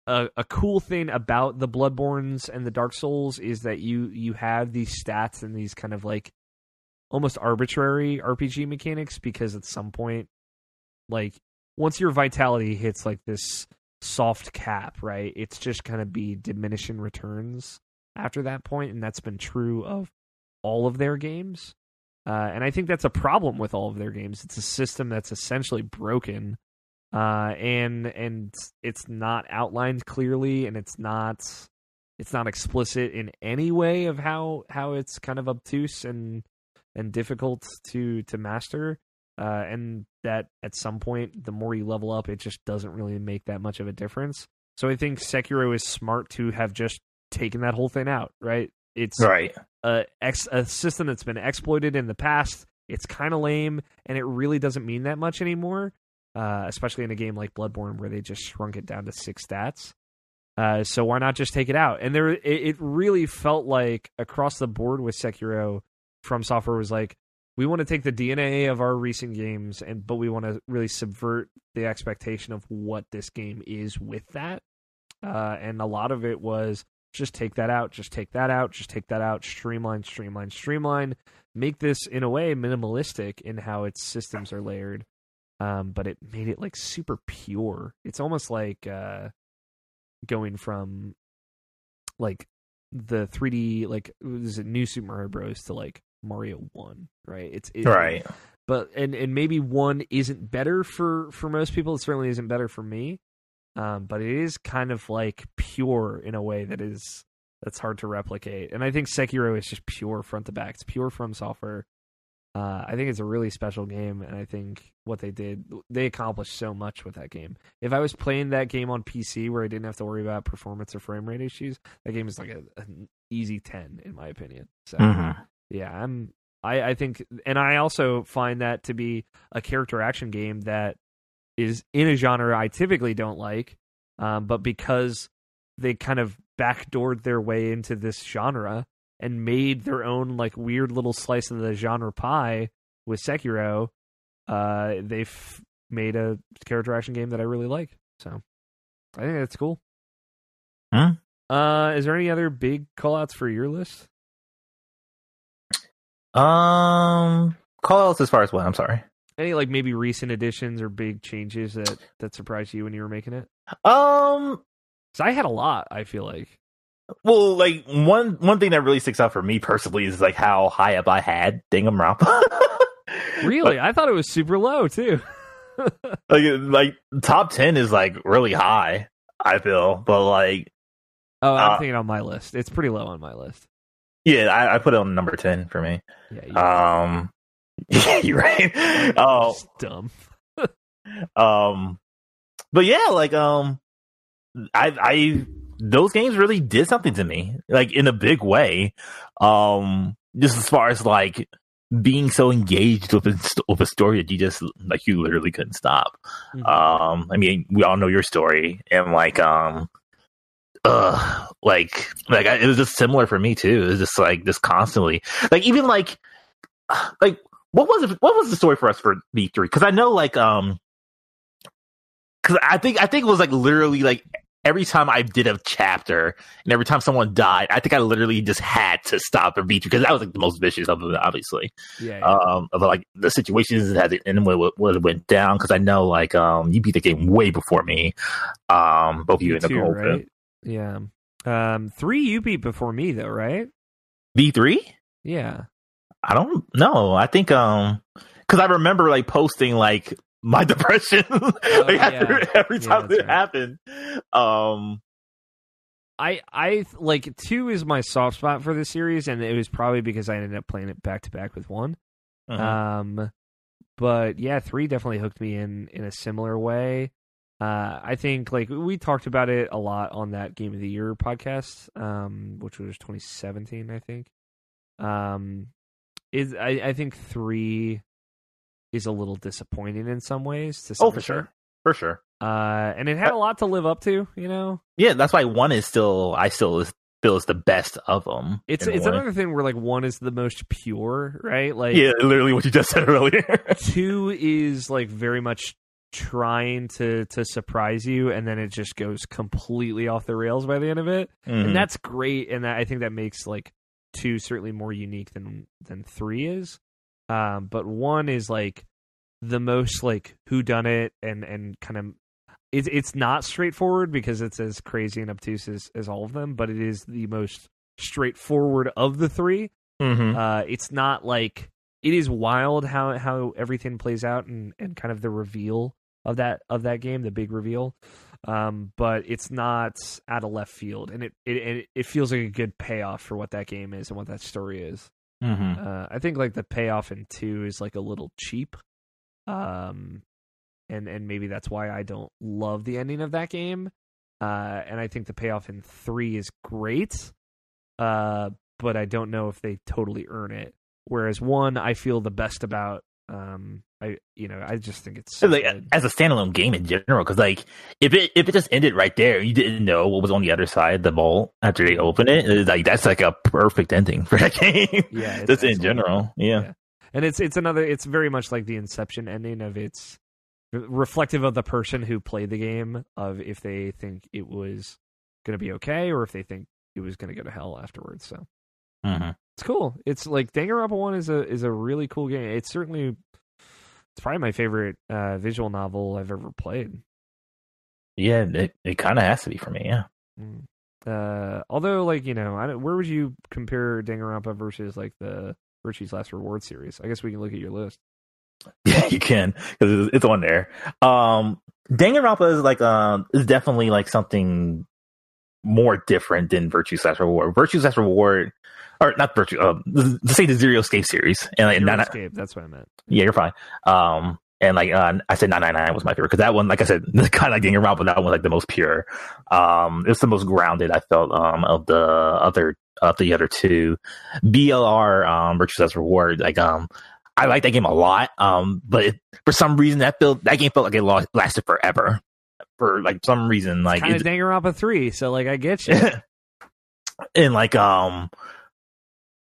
S1: a, a cool thing about the Bloodbornes and the Dark Souls is that you you have these stats and these kind of like almost arbitrary RPG mechanics because at some point, like once your vitality hits like this soft cap, right? It's just kind of be diminishing returns after that point, and that's been true of all of their games. Uh, and I think that's a problem with all of their games. It's a system that's essentially broken uh, and and it's not outlined clearly, and it's not it's not explicit in any way of how how it's kind of obtuse and and difficult to to master. Uh, and that at some point, the more you level up, it just doesn't really make that much of a difference. So I think Sekiro is smart to have just taken that whole thing out. Right? It's
S2: right
S1: a, ex, a system that's been exploited in the past. It's kind of lame, and it really doesn't mean that much anymore uh, especially in a game like Bloodborne where they just shrunk it down to six stats. Uh, so why not just take it out? And there, it, it, really felt like across the board with Sekiro, From Software was like, we want to take the DNA of our recent games, and but we want to really subvert the expectation of what this game is with that. Uh, and a lot of it was just take that out, just take that out, just take that out, streamline, streamline, streamline. Make this in a way minimalistic in how its systems are layered um, but it made it like super pure. It's almost like uh, going from like the 3D like is it new Super Mario Bros to like Mario One, right? It's it,
S2: right,
S1: but and and maybe one isn't better for for most people. It certainly isn't better for me. Um, but it is kind of like pure in a way that is that's hard to replicate. And I think Sekiro is just pure front to back. It's pure from software. Uh, I think it's a really special game, and I think what they did, they accomplished so much with that game. If I was playing that game on PC where I didn't have to worry about performance or frame rate issues, that game is like a, an easy ten in my opinion. So
S2: Mm-hmm.
S1: Yeah, I'm. I, I think, and I also find that to be a character action game that is in a genre I typically don't like, um, but because they kind of backdoored their way into this genre and made their own like weird little slice of the genre pie with Sekiro, uh, they've made a character action game that I really like. So I think that's cool.
S2: Hmm.
S1: Uh, is there any other big callouts for your list?
S2: Um, call outs as far as what? I'm sorry.
S1: Any like maybe recent additions or big changes that that surprised you when you were making it?
S2: Um,
S1: So I had a lot. I feel like.
S2: well, like one one thing that really sticks out for me personally is like how high up I had Danganronpa.
S1: Really, I thought it was super low too.
S2: like like top ten is like really high. I feel, but like
S1: Oh, I'm
S2: Uh,
S1: thinking on my list. It's pretty low on my list.
S2: Yeah, I, I put it on number ten for me.
S1: Yeah, you,
S2: Um, you're right. Oh,
S1: dumb.
S2: um, but yeah, like um, I I those games really did something to me, like in a big way. Um, just as far as like being so engaged with a, with a story that you just like you literally couldn't stop.
S1: Mhm.
S2: Um, I mean, we all know your story, and like, um, uh, like, like I, it was just similar for me too. It was just like just constantly, like, even like, like, what was it? What was the story for us for V three? Because I know, like, um, because I think I think it was like literally like every time I did a chapter and every time someone died, I think I literally just had to stop and beat because that was like the most vicious of it, obviously
S1: yeah, yeah.
S2: um of like the situations that it, and what, what it went down because I know like um you beat the game way before me, um both you and Nicole
S1: right? Yeah. Um, three you beat before me though, right?
S2: V three.
S1: Yeah.
S2: I don't know. I think um because I remember like posting like my depression like after
S1: yeah.
S2: every time
S1: that's
S2: it
S1: right.
S2: happened. Um
S1: I I like two is my soft spot for this series, and it was probably because I ended up playing it back to back with one.
S2: mhm.
S1: Um, but yeah, three definitely hooked me in in a similar way. Uh, I think like we talked about it a lot on that Game of the Year podcast, um, which was 2017, I think. Um, is I, I think three is a little disappointing in some ways. To some
S2: oh for
S1: extent.
S2: sure, for sure.
S1: Uh, and it had a lot to live up to, you know.
S2: Yeah, that's why one is still I still is, feel is the best of them.
S1: It's it's another thing where like one is the most pure, right? Like
S2: yeah, literally what you just said earlier.
S1: two is like very much trying to to surprise you and then it just goes completely off the rails by the end of it
S2: Mhm.
S1: and that's great and that, i think that makes like two certainly more unique than than three is um but one is like the most like who done it and and kind of it's it's not straightforward because it's as crazy and obtuse as, as all of them but it is the most straightforward of the three
S2: Mhm.
S1: uh, it's not like it is wild how how everything plays out and and kind of the reveal of that of that game, the big reveal. Um, but it's not out of left field, and it it it, feels like a good payoff for what that game is and what that story is.
S2: Mhm.
S1: Uh, I think like the payoff in two is like a little cheap, um, and and maybe that's why I don't love the ending of that game. Uh, and I think the payoff in three is great, uh, but I don't know if they totally earn it. Whereas one, I feel the best about. Um, I you know I just think it's so
S2: like
S1: good.
S2: as a standalone game in general because like if it if it just ended right there you didn't know what was on the other side of the bowl after they open it like that's like a perfect ending for that game
S1: Yeah,
S2: just in general yeah,
S1: Yeah. and it's it's another it's very much like the Inception ending of it's reflective of the person who played the game of if they think it was going to be okay or if they think it was going to go to hell afterwards. So
S2: Mhm.
S1: It's cool. It's like Danganronpa One is a is a really cool game. It's certainly it's probably my favorite uh, visual novel I've ever played.
S2: yeah it, it kind of has to be for me yeah
S1: Mm. Uh, although, like you know, I don't, where would you compare Danganronpa versus like the Virtue's Last Reward series? I guess we can look at your list.
S2: yeah you can because it's, on there um Danganronpa is like um is definitely like something more different than Virtue's Last Reward. Virtue's Last Reward, or not Virtue. Uh, let's say the Zero Escape series, and like,
S1: Zero
S2: nine-
S1: Escape, that's what I meant.
S2: yeah, you're fine. Um, and like uh, I said, nine nine nine was my favorite because that one, like I said, kind of like getting around, but that one was like the most pure. Um, it was the most grounded I felt um of the other of the other two. VLR, um, Virtue's Last Reward, like um. I like that game a lot, um, but it, for some reason that felt that game felt like it lo- lasted forever. For like some reason, like
S1: Kind of Danganronpa three, so like I get you.
S2: and like um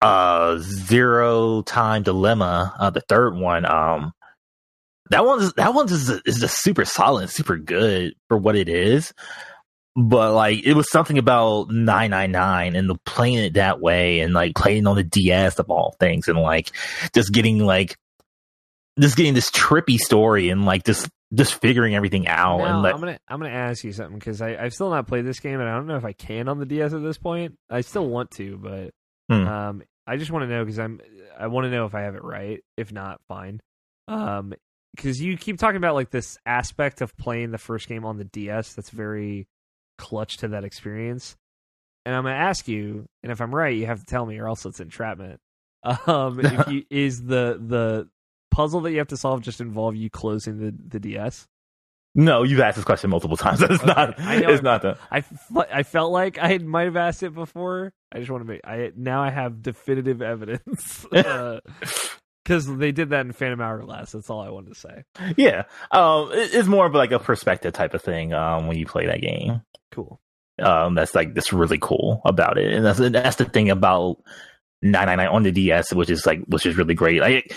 S2: uh zero time dilemma uh the third one um that one's that one's is, is just super solid super good for what it is but like it was something about 999 and the playing it that way and like playing on the ds of all things and like just getting like just getting this trippy story and like just just figuring everything out and like
S1: I'm gonna I'm gonna ask you something because I I've still not played this game and I don't know if I can on the DS at this point. I still want to, but
S2: Hmm.
S1: um, I just want to know because I'm I want to know if I have it right. If not, fine. Um, because you keep talking about like this aspect of playing the first game on the DS that's very clutch to that experience, and I'm gonna ask you, and if I'm right, you have to tell me, or else it's entrapment. Um, if you is the the puzzle that you have to solve just involve you closing the the DS?
S2: no you've asked this question multiple times it's
S1: Okay.
S2: not
S1: I know
S2: it's
S1: it-
S2: not that
S1: I, I felt like I might have asked it before. I just want to make I now I have definitive evidence because they did that in Phantom Hourglass. That's all I wanted to say.
S2: Yeah, um, it- it's more of like a perspective type of thing um, when you play that game.
S1: Cool.
S2: Um, that's like that's really cool about it, and that's that's the thing about 999 on the DS, which is like which is really great. Like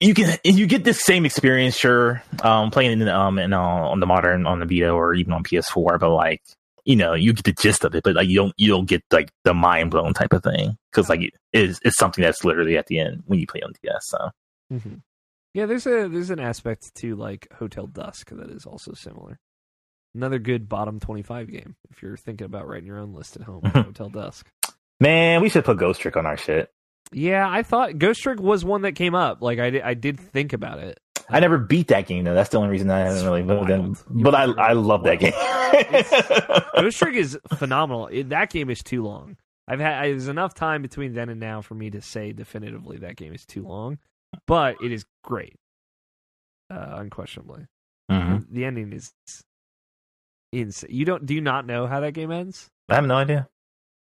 S2: you can you get this same experience, sure, um, playing in um in, uh, on the modern on the Vita or even on PS4, but like you know you get the gist of it, but like you don't you don't get like the mind blown type of thing because like it is it's something that's literally at the end when you play on DS. So
S1: hmm Yeah, there's a there's an aspect to like Hotel Dusk that is also similar. Another good bottom twenty five game if you're thinking about writing your own list at home. Hotel Dusk.
S2: man, we should put Ghost Trick on our shit.
S1: Yeah, I thought Ghost Trick was one that came up. Like I did, I did think about it.
S2: I never beat that game though. That's the only reason I haven't really voted in. But I I love that game.
S1: Ghost Trick is phenomenal. It, that game is too long. I've had there's enough time between then and now for me to say definitively that game is too long, but it is great, uh, unquestionably.
S2: Mhm.
S1: The ending is insane. You don't do you not know how that game ends,
S2: I have no idea.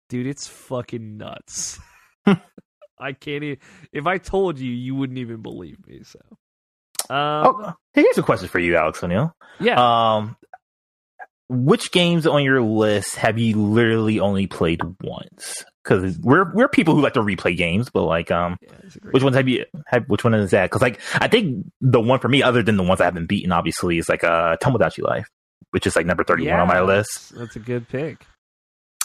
S1: dude? It's fucking nuts. I can't. Even, if I told you, you wouldn't even believe me. So, um,
S2: Oh, here's a question for you, Alex O'Neill.
S1: yeah,
S2: Um, which games on your list have you literally only played once? Because we're we're people who like to replay games, but like, um,
S1: yeah, it's a great
S2: which ones have you? Have, which one is that? Because like, I think the one for me, other than the ones I haven't beaten, obviously, is like uh, Tomodachi Life, which is like number thirty one on my list.
S1: That's a good pick.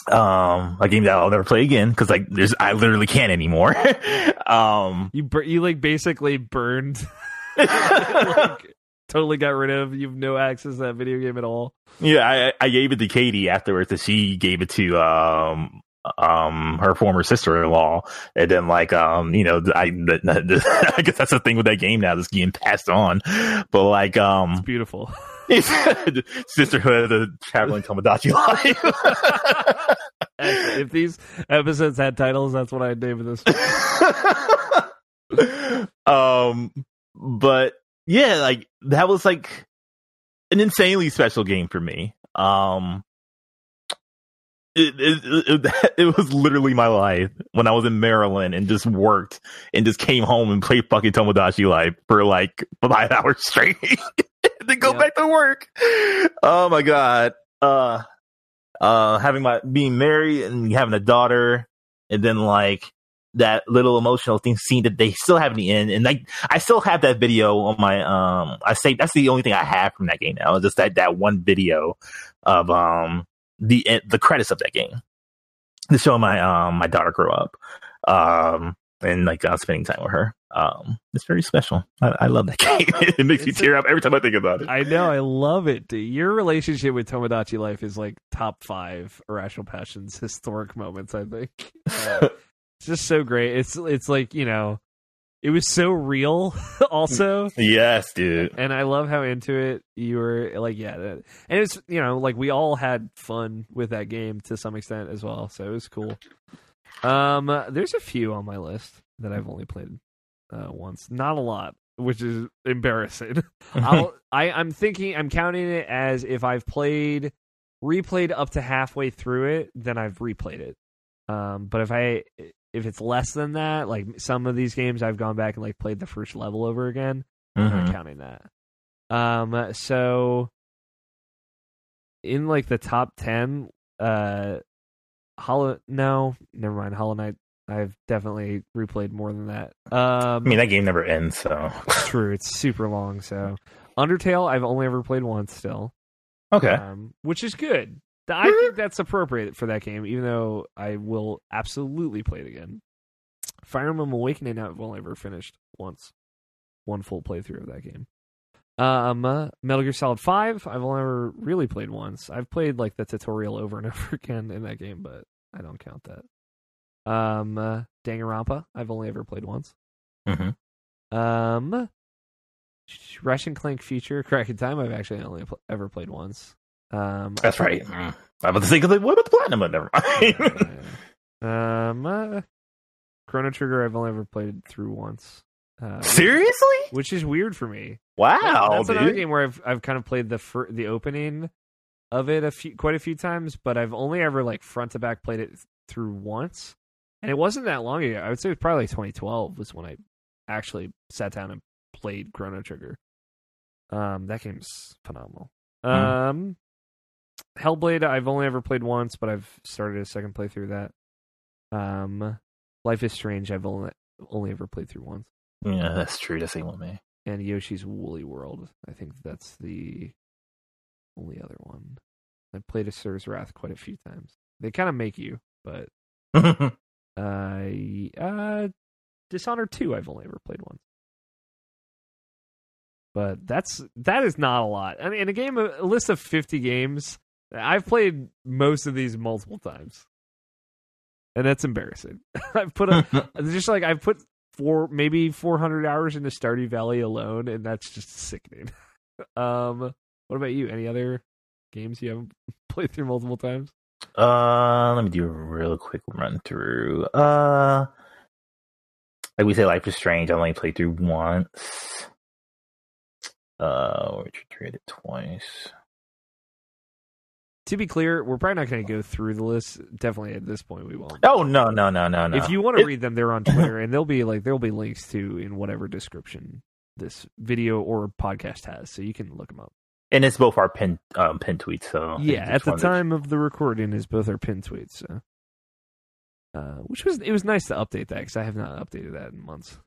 S2: Um, a game that I'll never play again because like, there's I literally can't anymore. um.
S1: You bur- you like basically burned, like, totally got rid of. You have no access to that video game at all.
S2: Yeah, I, I gave it to Katie afterwards, and she gave it to um um her former sister in law, and then like um you know I I guess that's the thing with that game now, that's getting passed on, but like um
S1: Beautiful.
S2: Sisterhood of the traveling Tomodachi life.
S1: if these episodes had titles, that's what I'd name this.
S2: um, but yeah, like that was like an insanely special game for me. Um, it, it, it, it was literally my life when I was in Maryland and just worked and just came home and played fucking Tomodachi Life for like five hours straight. And then go
S1: Yeah.
S2: back to work. Oh my god. Uh, uh, having my being married and having a daughter, and then like that little emotional thing scene that they still have in the end, and like I still have that video on my um. I say that's the only thing I have from that game now. Is just that that one video of um the the credits of that game to show my um my daughter grow up, um and like uh, spending time with her. Um, it's very special. I, I love that game. it makes me
S1: It's a-
S2: tear up every time I think about it.
S1: I know, I love it. Dude. Your relationship with Tomodachi Life is like top five Irrational Passions historic moments. I think uh, it's just so great. It's it's like you know, it was so real. also,
S2: Yes, dude.
S1: and I love how into it you were. Like, yeah, that, and it's you know like we all had fun with that game to some extent as well. So it was cool. Um, there's a few on my list that I've only played uh, once. Not a lot, which is embarrassing. I'll, I I'm thinking I'm counting it as if I've played replayed up to halfway through it, then I've replayed it. Um, but if I if it's less than that, like some of these games, I've gone back and like played the first level over again. I'm
S2: Mhm.
S1: not counting that. Um, so in like the top ten, uh, Hollow. No, never mind. Hollow Knight. I've definitely replayed more than that. Um,
S2: I mean, that game never ends, so.
S1: true. It's super long. So Undertale, I've only ever played once still
S2: Okay.
S1: um, which is good. I think that's appropriate for that game, even though I will absolutely play it again. Fire Emblem Awakening, I've only ever finished once, one full playthrough of that game. Um, uh, Metal Gear Solid Five, I've only ever really played once. I've played like the tutorial over and over again in that game, but I don't count that. Um, uh, Danganronpa, I've only ever played once.
S2: Mhm.
S1: Um, and Clank Future Crack in Time, I've actually only pl- ever played once. Um,
S2: That's right. Mm. I was thinking, like, what about the platinum? But never mind.
S1: um, uh, Chrono Trigger, I've only ever played through once. Uh,
S2: Seriously?
S1: which is weird for me.
S2: Wow,
S1: That's another
S2: dude.
S1: game where I've I've kind of played the fir- the opening of it a few quite a few times, but I've only ever like front to back played it through once, and it wasn't that long ago. I would say it was probably 2012 was when I actually sat down and played Chrono Trigger. Um, that game's phenomenal. Um, Hellblade, I've only ever played once, but I've started a second playthrough of that. Um, Life is Strange, I've only only ever played through once
S2: Yeah, that's true. That's the one, man.
S1: and Yoshi's Woolly World. I think that's the only other one. I played a Asura's Wrath quite a few times. They kind of make you, but uh, uh, Dishonored two I've only ever played once. But that's that is not a lot. I mean, in a game, a list of fifty games, I've played most of these multiple times, and that's embarrassing. I've put a just like I've put four maybe 400 hours into Stardew Valley alone, and that's just sickening. um, what about you? Any other games you haven't played through multiple times?
S2: Uh, let me do a real quick run through. Uh, like we say, Life is Strange. I only played through once. Uh, three it twice.
S1: To be clear, we're probably not going to go through the list. Definitely at this point, we won't.
S2: Oh no, no, no, no, no.
S1: If you want to
S2: It-
S1: read them, they're on Twitter, and there'll be like there'll be links to in whatever description this video or podcast has, so you can look them up.
S2: And it's both our pin um pin tweets. So
S1: yeah, at the
S2: that-
S1: time of the recording is both our pin tweets. So. Uh, which was it was nice to update that because I have not updated that in months.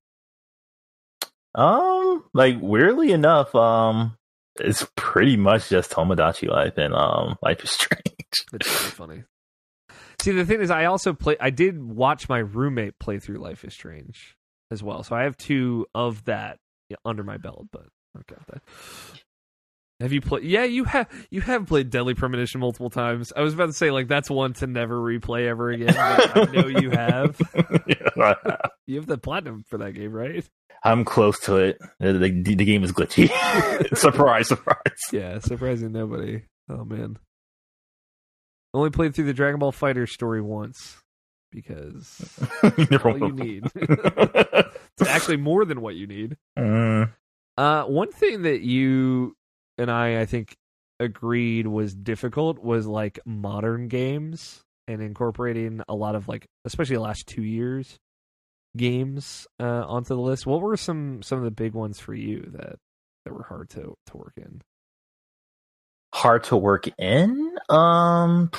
S2: Um, like weirdly enough, um, it's pretty much just Tomodachi Life and um Life is Strange.
S1: It's really funny. See, the thing is, I also play. I did watch my roommate play through Life is Strange as well, so I have two of that under my belt. But okay, that. Have you played? Yeah, you have. You have played Deadly Premonition multiple times. I was about to say like that's one to never replay ever again. But I know you have.
S2: Yeah,
S1: You have the platinum for that game, right?
S2: I'm close to it. The, the, the game is glitchy. surprise, surprise.
S1: Yeah, surprising nobody. Oh man, only played through the Dragon Ball Fighter story once because all you need. it's actually more than what you need.
S2: Mm,
S1: Uh, one thing that you and I, I think, agreed was difficult was like modern games and incorporating a lot of like, especially the last two years, games uh, onto the list. What were some some of the big ones for you that that were hard to to work in?
S2: hard to work in. Um,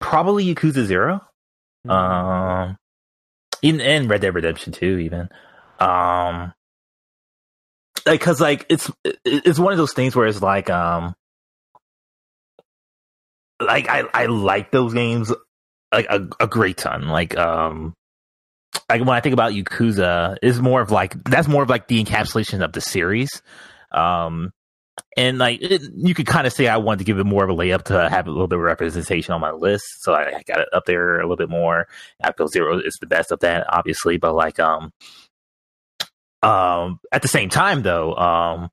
S2: probably Yakuza 0
S1: Mm-hmm.
S2: Um, in and Red Dead Redemption 2 even. Um, like, cause like it's it's one of those things where it's like um, like I I like those games like a, a great ton. Like um, like when I think about Yakuza, is more of like that's more of like the encapsulation of the series. Um, and like it, you could kind of say I wanted to give it more of a layup to have a little bit of representation on my list, so I, I got it up there a little bit more. I feel zero is the best of that, obviously, but like um um at the same time though um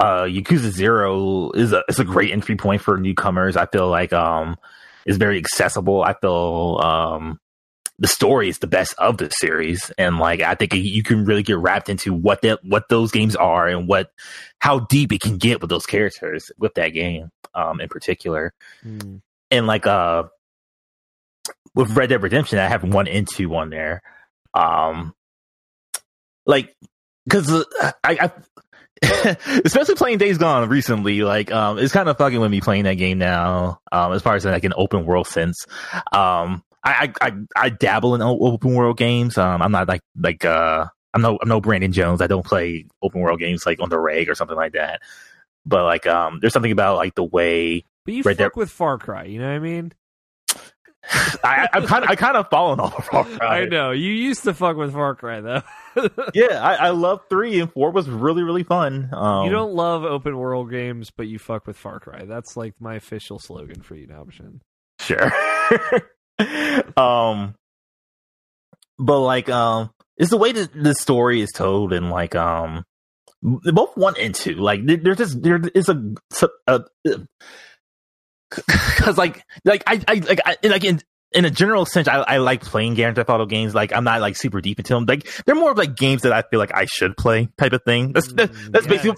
S2: uh Yakuza Zero is a is a great entry point for newcomers. I feel like um is very accessible. I feel um the story is the best of the series, and like I think you can really get wrapped into what that what those games are and what how deep it can get with those characters with that game um in particular.
S1: Mm.
S2: And like uh with Red Dead Redemption, I have one and two on there. Um like because I, I especially playing Days Gone recently, like um, it's kind of fucking with me playing that game now. Um, as far as like an open world sense, um, I, I I dabble in open world games. Um, I'm not like like uh, I'm no I'm no Brandon Jones. I don't play open world games like on the reg or something like that. But like um, there's something about like the way.
S1: But you
S2: Red
S1: fuck
S2: Dead-
S1: with Far Cry, you know what I mean?
S2: I, I'm kind of I kind of fallen off of Far Cry.
S1: I know you used to fuck with Far Cry though.
S2: Yeah, I, I love three and four was really really fun. Um,
S1: you don't love open world games, but you fuck with Far Cry. That's like my official slogan for you, Nabishin.
S2: Sure. um, but like, um, it's the way that the story is told, and like, um, both one and two, like, there's just there is a, a, because like, like I, I like, I, like in. In a general sense, I, I like playing Grand Theft Auto games. Like, I'm not like super deep into them. Like, they're more of like games that I feel like I should play, type of thing. That's that,
S1: Mm,
S2: that's basically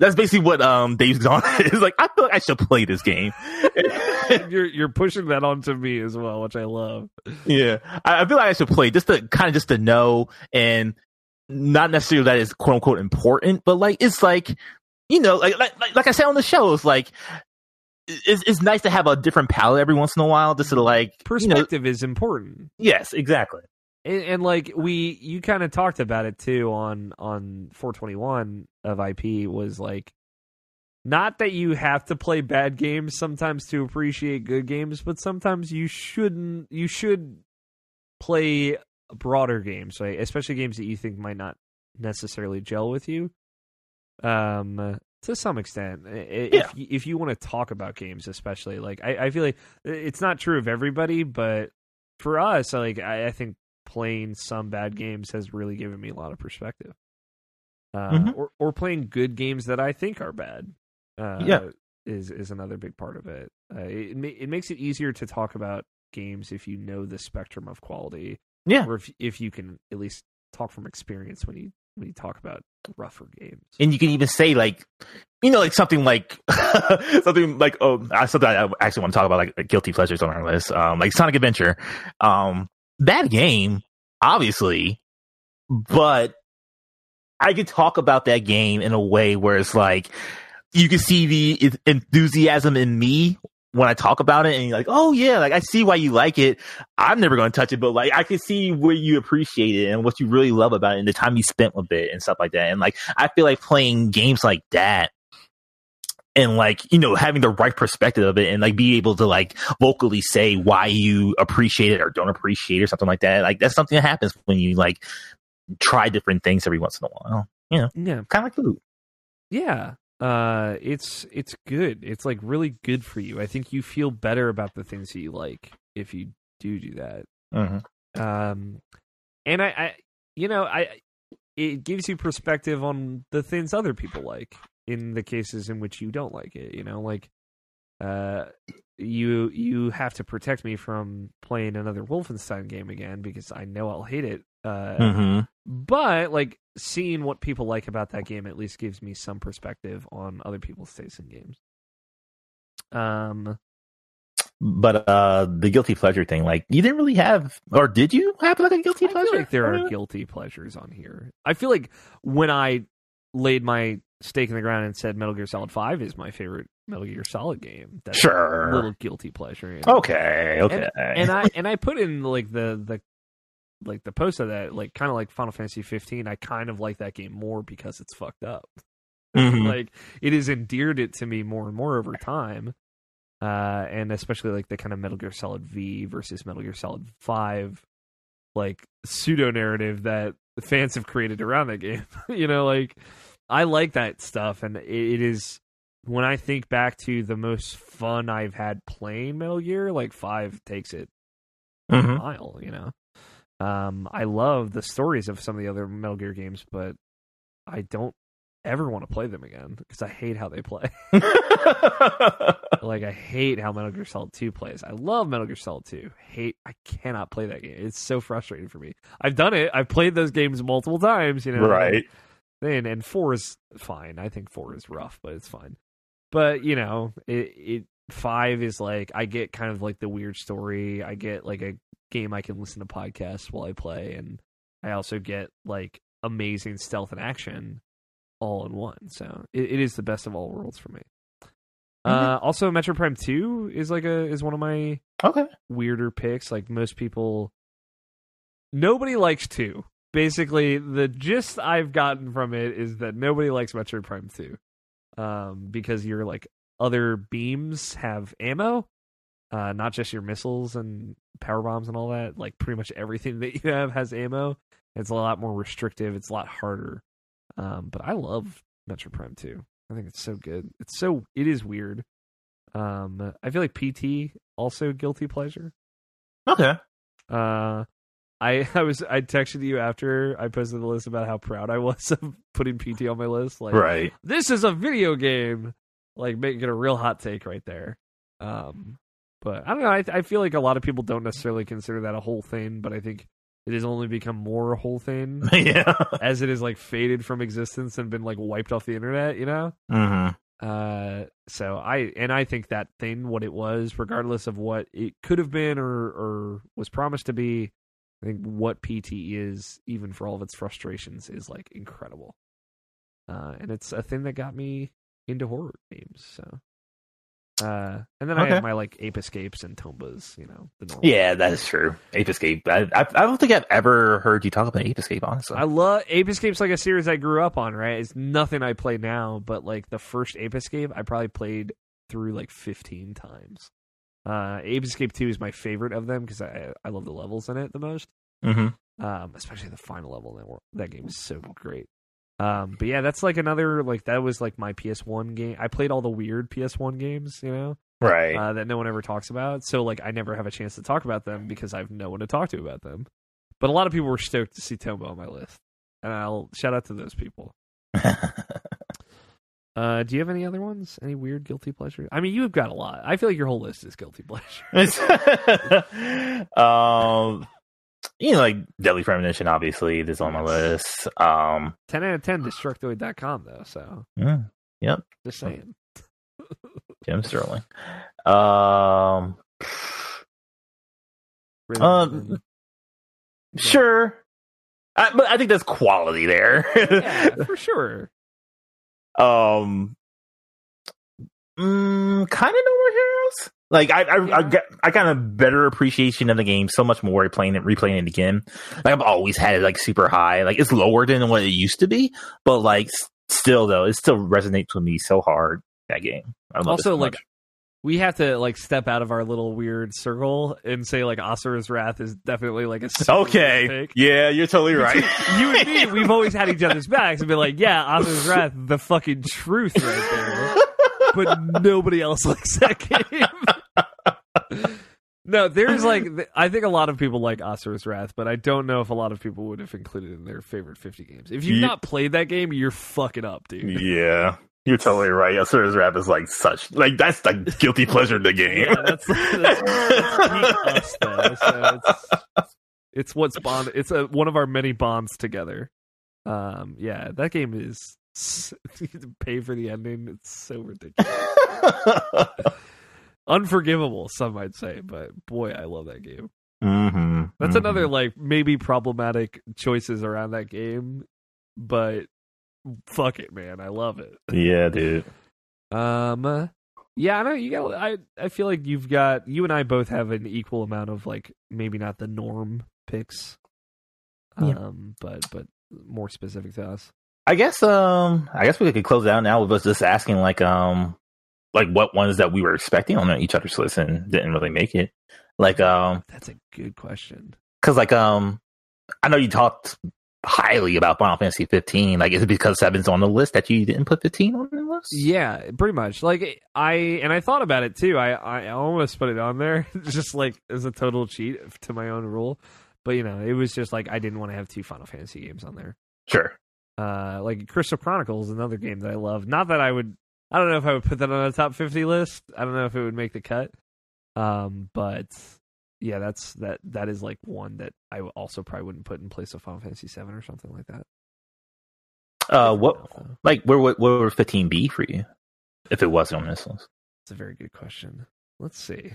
S2: that's basically what um Days Gone is. Like, I feel like I should play this game.
S1: you're you're pushing that onto me as well, which I love.
S2: Yeah, I, I feel like I should play just to kind of just to know and not necessarily that is quote unquote important, but like it's like you know, like like like, like I said on the show, it's like it's, it's nice to have a different palette every once in a while, just to like you know,
S1: Perspective is important.
S2: yes, exactly.
S1: And, and like we, you kind of talked about it too on on 421 of IP was like, not that you have to play bad games sometimes to appreciate good games, but sometimes you shouldn't. You should play broader games, right? Especially games that you think might not necessarily gel with you. Um, to some extent, I- I-
S2: Yeah.
S1: if you, if you want to talk about games, especially like I, I feel like it's not true of everybody, but for us, like I, I think playing some bad games has really given me a lot of perspective. Uh,
S2: Mhm.
S1: or or playing good games that I think are bad. Uh,
S2: Yeah.
S1: is is another big part of it. Uh, it it makes it easier to talk about games if you know the spectrum of quality,
S2: Yeah,
S1: or if if you can at least talk from experience when you when you talk about rougher games.
S2: and you can even say like you know like something like something like oh uh, something I actually want to talk about like guilty pleasures on our list um like Sonic Adventure um bad game obviously but I could talk about that game in a way where it's like you can see the enthusiasm in me when I talk about it and you're like, oh yeah, like I see why you like it. I'm never going to touch it, but like I can see where you appreciate it and what you really love about it and the time you spent with it and stuff like that. And like I feel like playing games like that and like you know having the right perspective of it and like be able to like vocally say why you appreciate it or don't appreciate it or something like that. Like that's something that happens when you like try different things every once in a while. You know,
S1: Yeah,
S2: kind of like food.
S1: yeah. Uh, it's it's good. It's like really good for you. I think you feel better about the things that you like if you do do that.
S2: Mm-hmm.
S1: um and I, I you know i it gives you perspective on the things other people like in the cases in which you don't like it you know like uh you you have to protect me from playing another wolfenstein game again because i know i'll hate it uh
S2: Mm-hmm.
S1: but like seeing what people like about that game at least gives me some perspective on other people's tastes in games um
S2: But uh the guilty pleasure thing, like you didn't really have, or did you have like a guilty
S1: I
S2: pleasure?
S1: feel like there are guilty pleasures on here. I feel like when I laid my stake in the ground and said Metal Gear Solid Five is my favorite Metal Gear Solid game, that's
S2: Sure.
S1: a little guilty pleasure. you know?
S2: Okay, okay.
S1: and I and I put in like the the like the post of that, like kind of like Final Fantasy 15. I kind of like that game more because it's fucked up.
S2: Mhm.
S1: like it has endeared it to me more and more over time. Uh, and especially like the kind of Metal Gear Solid V versus Metal Gear Solid Five, like pseudo narrative that the fans have created around that game. you know, like I like that stuff, and it, it is when I think back to the most fun I've had playing Metal Gear, like five takes it a
S2: Mhm.
S1: mile. You know, um, I love the stories of some of the other Metal Gear games, but I don't ever want to play them again because I hate how they play. like I hate how Metal Gear Solid 2 plays. I love Metal Gear Solid 2. Hate I cannot play that game. It's so frustrating for me. I've done it. I've played those games multiple times, you know.
S2: right.
S1: And and 4 is fine. I think 4 is rough, but it's fine. But, you know, it it 5 is like I get kind of like the weird story. I get like a game I can listen to podcasts while I play and I also get like amazing stealth and action all in one. So it, it is the best of all worlds for me. Uh, also, Metroid Prime Two is like a is one of my
S2: Okay.
S1: weirder picks. Like most people, nobody likes two. Basically, the gist I've gotten from it is that nobody likes Metroid Prime Two, um, because your like other beams have ammo, uh, not just your missiles and power bombs and all that. Like pretty much everything that you have has ammo. It's a lot more restrictive. It's a lot harder. Um, but I love Metroid Prime 2. I think it's so good. It's so it is weird. Um, I feel like PT also guilty pleasure.
S2: Okay.
S1: Uh, I I was I texted you after I posted the list about how proud I was of putting PT on my list. Like
S2: Right.
S1: this is a video game, like making it a real hot take right there. Um, but I don't know. I I feel like a lot of people don't necessarily consider that a whole thing, but I think it has only become more a whole thing
S2: yeah.
S1: as it is like faded from existence and been like wiped off the internet. You know.
S2: hmm
S1: Uh, so I and I think that thing, what it was, regardless of what it could have been or or was promised to be, I think what PT is, even for all of its frustrations, is like incredible. Uh, and it's a thing that got me into horror games. So, uh, and then I have my like Ape Escapes and Tombas, you know, the normal.
S2: Yeah, that is true. Ape Escape. I, I, I don't think I've ever heard you talk about Ape Escape, honestly.
S1: I love Ape Escape's like a series I grew up on, right? It's nothing I play now, but like the first Ape Escape, I probably played through like 15 times. Uh, Ape Escape 2 is my favorite of them because I I love the levels in it the most.
S2: hmm
S1: Um, especially the final level in that world. That game is so great. Um, but yeah, that's like another like that was like my PS1 game. I played all the weird PS1 games, you know,
S2: Right.
S1: uh, that no one ever talks about. So like I never have a chance to talk about them because I have no one to talk to about them. But a lot of people were stoked to see Tomba on my list, and I'll shout out to those people. Uh, do you have any other ones? Any weird guilty pleasure? I mean, you've got a lot. I feel like your whole list is guilty pleasure.
S2: um, you know, like Deadly Premonition, obviously, this is on my list. Um,
S1: Ten out of ten, Destructoid.com though. So
S2: mm, yep,
S1: just saying.
S2: Jim Sterling. Um, Um, sure. I, but I think that's quality there.
S1: yeah, for sure.
S2: um mm, kind of no more heroes like i I, I
S1: Yeah.
S2: get i got a better appreciation of the game so much more playing it replaying it again like i've always had it like super high like it's lower than what it used to be but like still though it still resonates with me so hard that game I
S1: Also,
S2: so
S1: like. We have to like step out of our little weird circle and say like Asura's Wrath is definitely like a
S2: okay yeah you're totally right
S1: you and me, we've always had each other's backs and been like, yeah, Asura's Wrath, the fucking truth right there. But nobody else likes that game. no, there's like, I think a lot of people like Asura's Wrath, but I don't know if a lot of people would have included it in their favorite 50 games. If you've not played that game, you're fucking up, dude.
S2: yeah you're totally right Asura's Wrath is like such like that's the guilty pleasure of the game
S1: Yeah, that's, that's, that's us, though. So it's, it's what's bond. It's a, one of our many bonds together. Um, yeah, that game is s- you have to pay for the ending. It's so ridiculous, unforgivable. Some might say, but boy, I love that game.
S2: hmm
S1: That's another like maybe problematic choices around that game, but fuck it, man, I love it.
S2: Yeah, dude.
S1: Um, yeah, I know you got. I I feel like you've got you and I both have an equal amount of like maybe not the norm picks,
S2: Yeah.
S1: um, but but more specific to us.
S2: I guess um I guess we could close it out now with us just asking like um like what ones that we were expecting on each other's list and didn't really make it. Like um
S1: That's a good question.
S2: cuz like um I know you talked highly about Final Fantasy 15. Like, is it because seven's on the list that you didn't put 15 on the list?
S1: Yeah, pretty much. Like I and I thought about it too. I I almost put it on there just like as a total cheat to my own rule. But you know, it was just like I didn't want to have two Final Fantasy games on there.
S2: Sure.
S1: Uh like Crystal Chronicles, another game that I love. Not that I would I don't know if I would put that on a top 50 list. I don't know if it would make the cut. Um but yeah, that's that that is like one that I also probably wouldn't put in place of Final Fantasy 7 or something like that.
S2: Uh, what like where would where would 15 be for you if it wasn't on this list?
S1: It's a very good question. Let's see.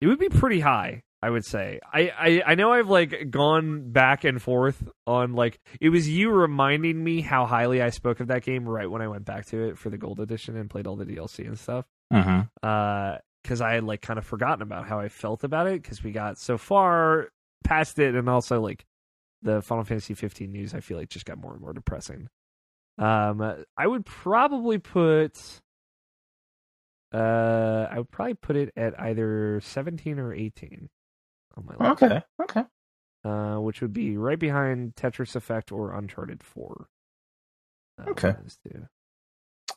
S1: It would be pretty high, I would say. I, I, I know I've like gone back and forth on like it was you reminding me how highly I spoke of that game right when I went back to it for the gold edition and played all the DLC and stuff.
S2: Mm-hmm.
S1: Uh, because I had like kind of forgotten about how I felt about it because we got so far past it, and also like the Final Fantasy 15 news, I feel like just got more and more depressing. Um, I would probably put, uh, I would probably put it at either 17 or 18 on my list.
S2: Okay. Okay.
S1: Uh, which would be right behind Tetris Effect or Uncharted 4. Uh,
S2: Okay.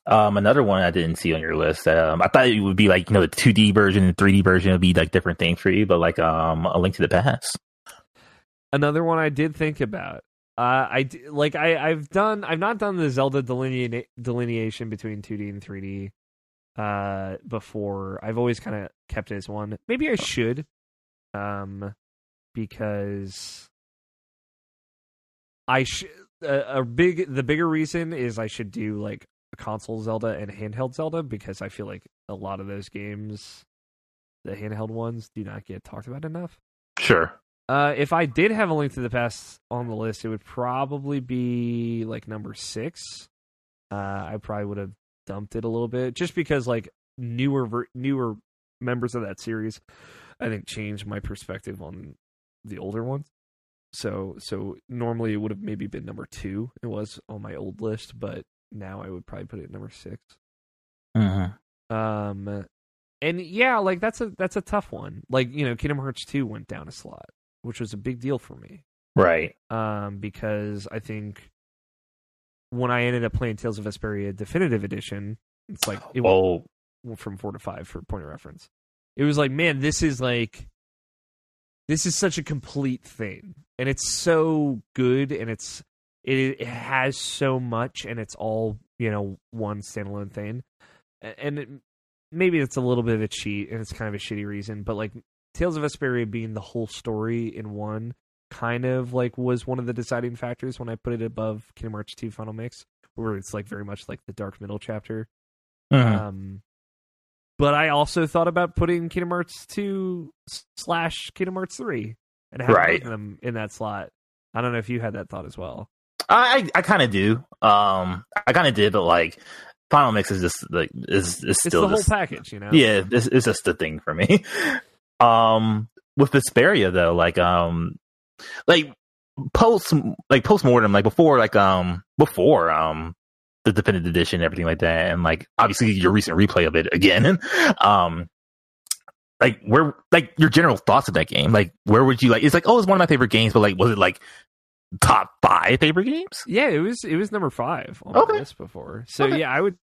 S2: Um, another one I didn't see on your list. Um, I thought it would be like you know the 2D version and 3D version would be like different things for you, but like um, a Link to the Past.
S1: another one I did think about. Uh, I d- like I I've done I've not done the Zelda delinea- delineation between 2D and 3D uh before. I've always kind of kept it as one. Maybe I should um because I should a, a big the bigger reason is I should do like a console Zelda and handheld Zelda because I feel like a lot of those games the handheld ones do not get talked about enough.
S2: Sure.
S1: Uh, if I did have a link to the past on the list, it would probably be like number six. Uh, I probably would have dumped it a little bit just because like newer ver- newer members of that series, I think changed my perspective on the older ones. So so normally it would have maybe been number two. It was on my old list, but now I would probably put it at number six.
S2: Mm-hmm.
S1: Um, and yeah, like that's a that's a tough one. Like you know, Kingdom Hearts two went down a slot, which was a big deal for me.
S2: Right.
S1: Um, because I think when I ended up playing Tales of Vesperia Definitive Edition, it's like it
S2: Well,
S1: went from four to five for point of reference. It was like, man, this is like this is such a complete thing, and it's so good, and it's it, it has so much, and it's all you know one standalone thing, and it, maybe it's a little bit of a cheat, and it's kind of a shitty reason, but like Tales of Vesperia being the whole story in one kind of like was one of the deciding factors when I put it above Kingdom Hearts 2 Final Mix, where it's like very much like the dark middle chapter.
S2: mhm.
S1: Um, but I also thought about putting Kingdom Hearts 2 slash Kingdom Hearts 3 and having
S2: Right.
S1: them in that slot. I don't know if you had that thought as well.
S2: I I, kind of do. Um, I kind of did, but like Final Mix is just like is is
S1: It's
S2: still
S1: the whole package, you know.
S2: yeah. it's, is just the thing for me. Um, with Vesperia though, like um, like post like post mortem, like before like um before um the definitive edition everything like that, and like obviously your recent replay of it again. um, like where like your general thoughts of that game, like where would you like? It's like oh, it's one of my favorite games, but like was it like top five favorite games?
S1: Yeah, it was it was number five on
S2: Okay.
S1: list before. So
S2: Okay.
S1: yeah, I would,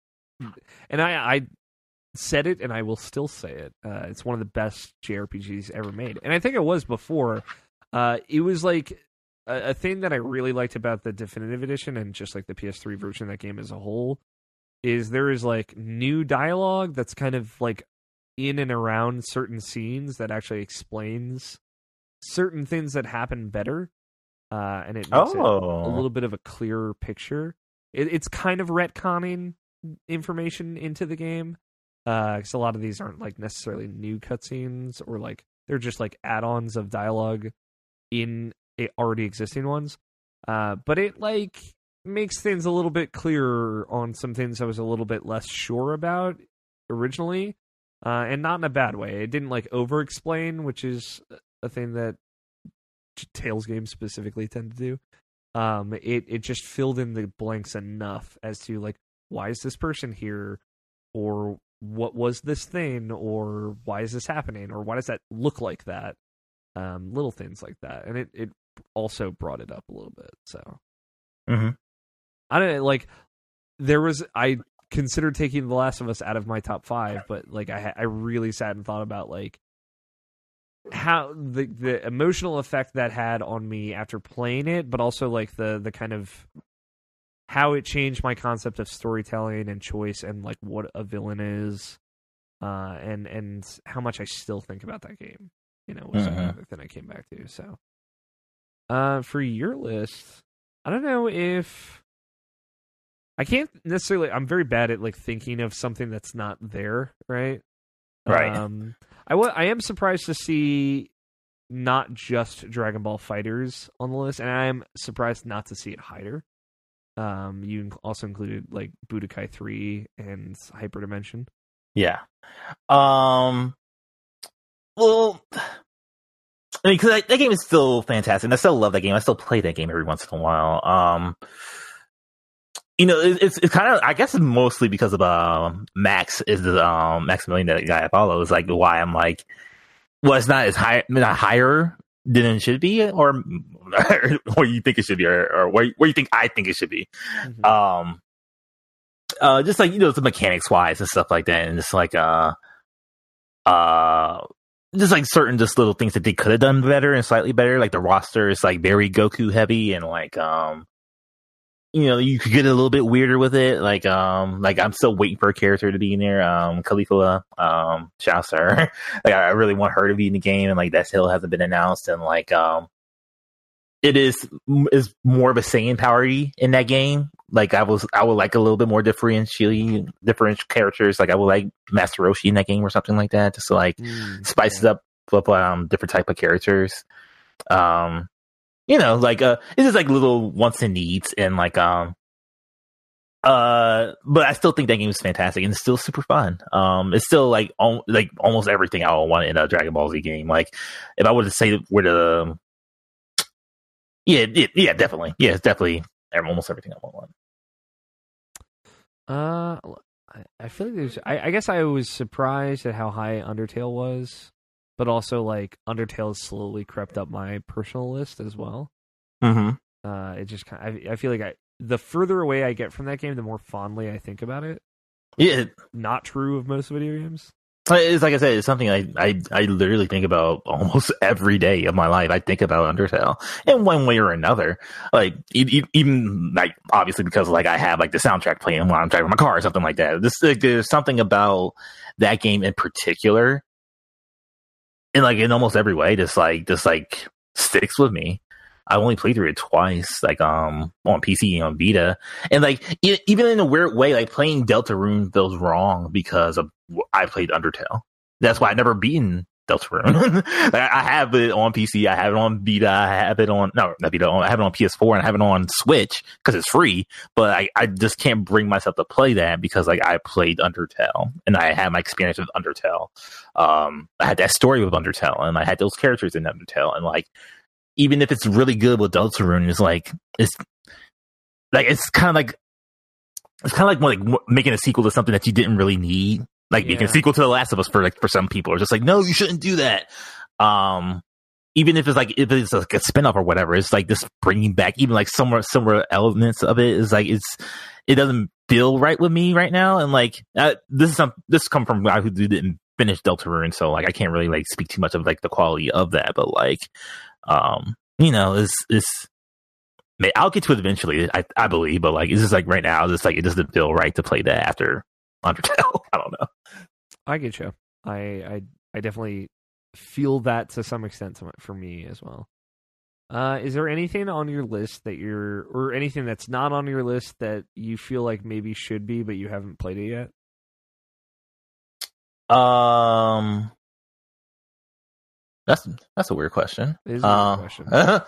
S1: and I I said it, and I will still say it. Uh, it's one of the best JRPGs ever made, and I think it was before. Uh, it was like a, a thing that I really liked about the definitive edition and just like the PS3 version of that game as a whole is there is like new dialogue that's kind of like in and around certain scenes that actually explains certain things that happen better. Uh, and it makes it a
S2: Oh,
S1: little bit of a clearer picture. It, it's kind of retconning information into the game because a lot of these aren't like necessarily new cutscenes or like they're just like add-ons of dialogue in already existing ones. Uh, but it like makes things a little bit clearer on some things I was a little bit less sure about originally, uh, and not in a bad way. It didn't like over-explain, which is a thing that Tales games specifically tend to do. Um it it just filled in the blanks enough as to like why is this person here? Or what was this thing? Or why is this happening? Or why does that look like that? Um little things like that. And it it also brought it up a little bit. So
S2: Mhm.
S1: I don't know, like there was I considered taking The Last of Us out of my top five, but like I I really sat and thought about like how the the emotional effect that had on me after playing it, but also like the the kind of how it changed my concept of storytelling and choice and like what a villain is, uh, and and how much I still think about that game. You know, was
S2: Mhm.
S1: another thing I came back to. So, uh, for your list, I don't know if I can't necessarily. I'm very bad at like thinking of something that's not there, right?
S2: Right.
S1: Um, I wa- I am surprised to see not just Dragon Ball FighterZ on the list, and I am surprised not to see it higher. Um, you also included like Budokai Three and Hyperdimension.
S2: Yeah. Um. Well, I mean, because that game is still fantastic. And I still love that game. I still play that game every once in a while. Um. You know, it, it's it's kind of I guess it's mostly because of um Max is the um Maximilian that guy I follow is like why I'm like well it's not as high not higher than it should be or or you think it should be or, or where where you think I think it should be
S1: Mhm.
S2: um uh just like you know the mechanics wise and stuff like that and just like uh uh just like certain just little things that they could have done better and slightly better like the roster is like very goku heavy and like um you know you could get a little bit weirder with it like um like i'm still waiting for a character to be in there um Caulifla, um Chaucer. like i really want her to be in the game and like that still hasn't been announced and like um it is is more of a Saiyan power in that game. Like I was, I would like a little bit more differential, different characters. Like I would like Master Roshi in that game or something like that, just to like
S1: Mm,
S2: spice
S1: yeah.
S2: it up um different type of characters. Um, you know, like uh, it's just like little wants and needs, and like um, uh, but I still think that game is fantastic and it's still super fun. Um, it's still like al- like almost everything I would want in a Dragon Ball Z game. Like if I were to say where the yeah, yeah, yeah, definitely, yeah, it's definitely almost everything I want.
S1: Uh, I, feel like there's. I, I guess I was surprised at how high Undertale was, but also like Undertale slowly crept up my personal list as well.
S2: Mm-hmm.
S1: Uh, it just kind. I, I feel like I the further away I get from that game, the more fondly I think about it.
S2: Yeah,
S1: Not true of most video games.
S2: It's like I said, it's something I, I, I literally think about almost every day of my life. I think about Undertale in one way or another. Like even like obviously because like I have like the soundtrack playing while I'm driving my car or something like that. This like, there's something about that game in particular, in like in almost every way, just like just like sticks with me. I only played through it twice, like um on PC and on Vita, and like even in a weird way, like playing Deltarune feels wrong because of I played Undertale. That's why I never beaten Deltarune. like I have it on PC, I have it on Vita, I have it on no not Vita, I have it on PS4 and I have it on Switch because it's free. But I, I just can't bring myself to play that because like I played Undertale and I had my experience with Undertale. Um, I had that story with Undertale and I had those characters in Undertale and like even if it's really good with Deltarune, it's like it's like it's kind of like it's kind of like, like making a sequel to something that you didn't really need. Like making a sequel to The Last of Us for like for some people are just like, no, you shouldn't do that. Um, even if it's like if it's like a spinoff or whatever, it's like this bringing back even like somewhere similar elements of it is like it's it doesn't feel right with me right now. And like uh, this is some this come from a guy who didn't finish Deltarune, so like I can't really like speak too much of like the quality of that. But like, um, you know, it's it's. I'll get to it eventually, I, I believe, but like it's just like right now, it's like it doesn't feel right to play that after Undertale. I don't know.
S1: I get you. I I I definitely feel that to some extent for me as well. Uh, is there anything on your list that you're, or anything that's not on your list that you feel like maybe should be, but you haven't played it yet?
S2: Um, that's that's a weird question.
S1: It is a weird
S2: Uh,
S1: question.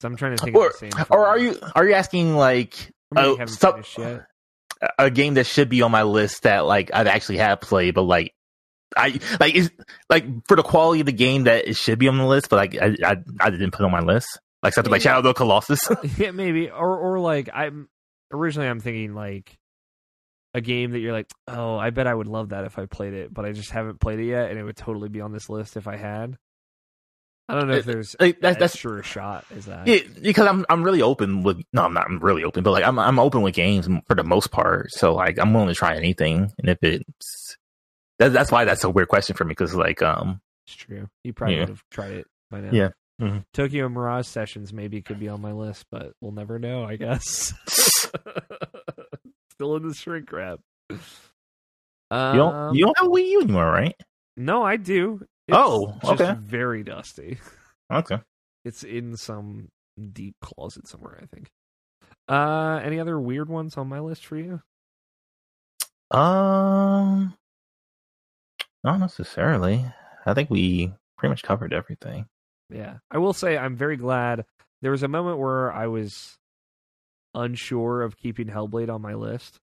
S1: So I'm trying to think
S2: or
S1: of the same.
S2: or are you are you asking like
S1: or maybe you
S2: oh, a game that should be on my list that like I've actually have played, but like I like is like for the quality of the game that it should be on the list, but like I I, I didn't put it on my list. Like something like
S1: Yeah.
S2: Shadow of the Colossus.
S1: yeah, maybe. Or or like I'm originally I'm thinking like a game that you're like, oh, I bet I would love that if I played it, but I just haven't played it yet, and it would totally be on this list if I had. I don't know if there's
S2: like, that's that's
S1: sure a shot is that.
S2: Yeah, because I'm I'm really open with no, I'm not I'm really open, but like I'm I'm open with games for the most part. So like I'm willing to try anything, and if it's that's that's why that's a weird question for me because like um
S1: It's true. You probably
S2: Yeah.
S1: would have tried it by now.
S2: Yeah. Mhm.
S1: Tokyo Mirage Sessions maybe could be on my list, but we'll never know, I guess. Still in the shrink wrap. Um,
S2: you don't you don't have a Wii U anymore, right?
S1: No, I do.
S2: Oh,
S1: just
S2: okay.
S1: Very dusty.
S2: Okay.
S1: It's in some deep closet somewhere, I think. Uh, any other weird ones on my list for you?
S2: Um, not necessarily. I think we pretty much covered everything.
S1: Yeah, I will say I'm very glad. There was a moment where I was unsure of keeping Hellblade on my list.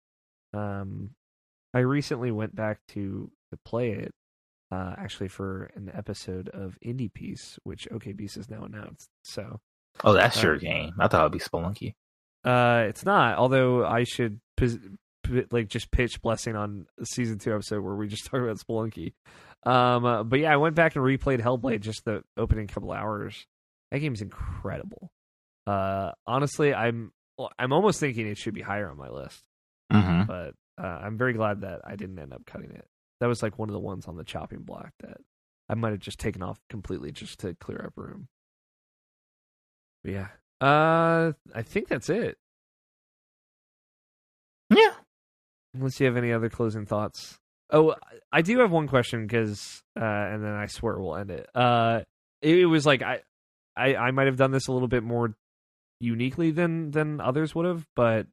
S1: Um, I recently went back to to play it, uh, actually for an episode of Indie Piece, which OK Beast is now announced. So
S2: Oh, that's
S1: Uh,
S2: your game. I thought it'd be Spelunky.
S1: Uh, it's not. Although I should pos- p- like just pitch blessing on season two episode where we just talk about Spelunky. Um, uh, but yeah, I went back and replayed Hellblade just the opening couple hours. That game's incredible. Uh, honestly, I'm well, I'm almost thinking it should be higher on my list,
S2: Mm-hmm.
S1: but uh, I'm very glad that I didn't end up cutting it. That was like one of the ones on the chopping block that I might have just taken off completely just to clear up room. But yeah, uh, I think that's it.
S2: Yeah.
S1: Unless you have any other closing thoughts. Oh, I do have one question because, uh, and then I swear we'll end it. Uh, it, it was like I, I, I might have done this a little bit more uniquely than than others would have, but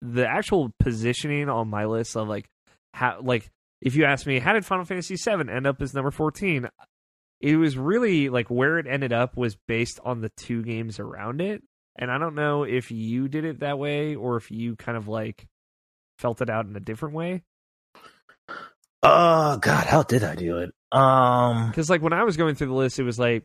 S1: the actual positioning on my list of like how, like if you ask me, how did Final Fantasy VII end up as number fourteen? It was really like where it ended up was based on the two games around it, and I don't know if you did it that way or if you kind of like felt it out in a different way.
S2: Oh God, how did I do it? Um,
S1: Because like when I was going through the list, it was like,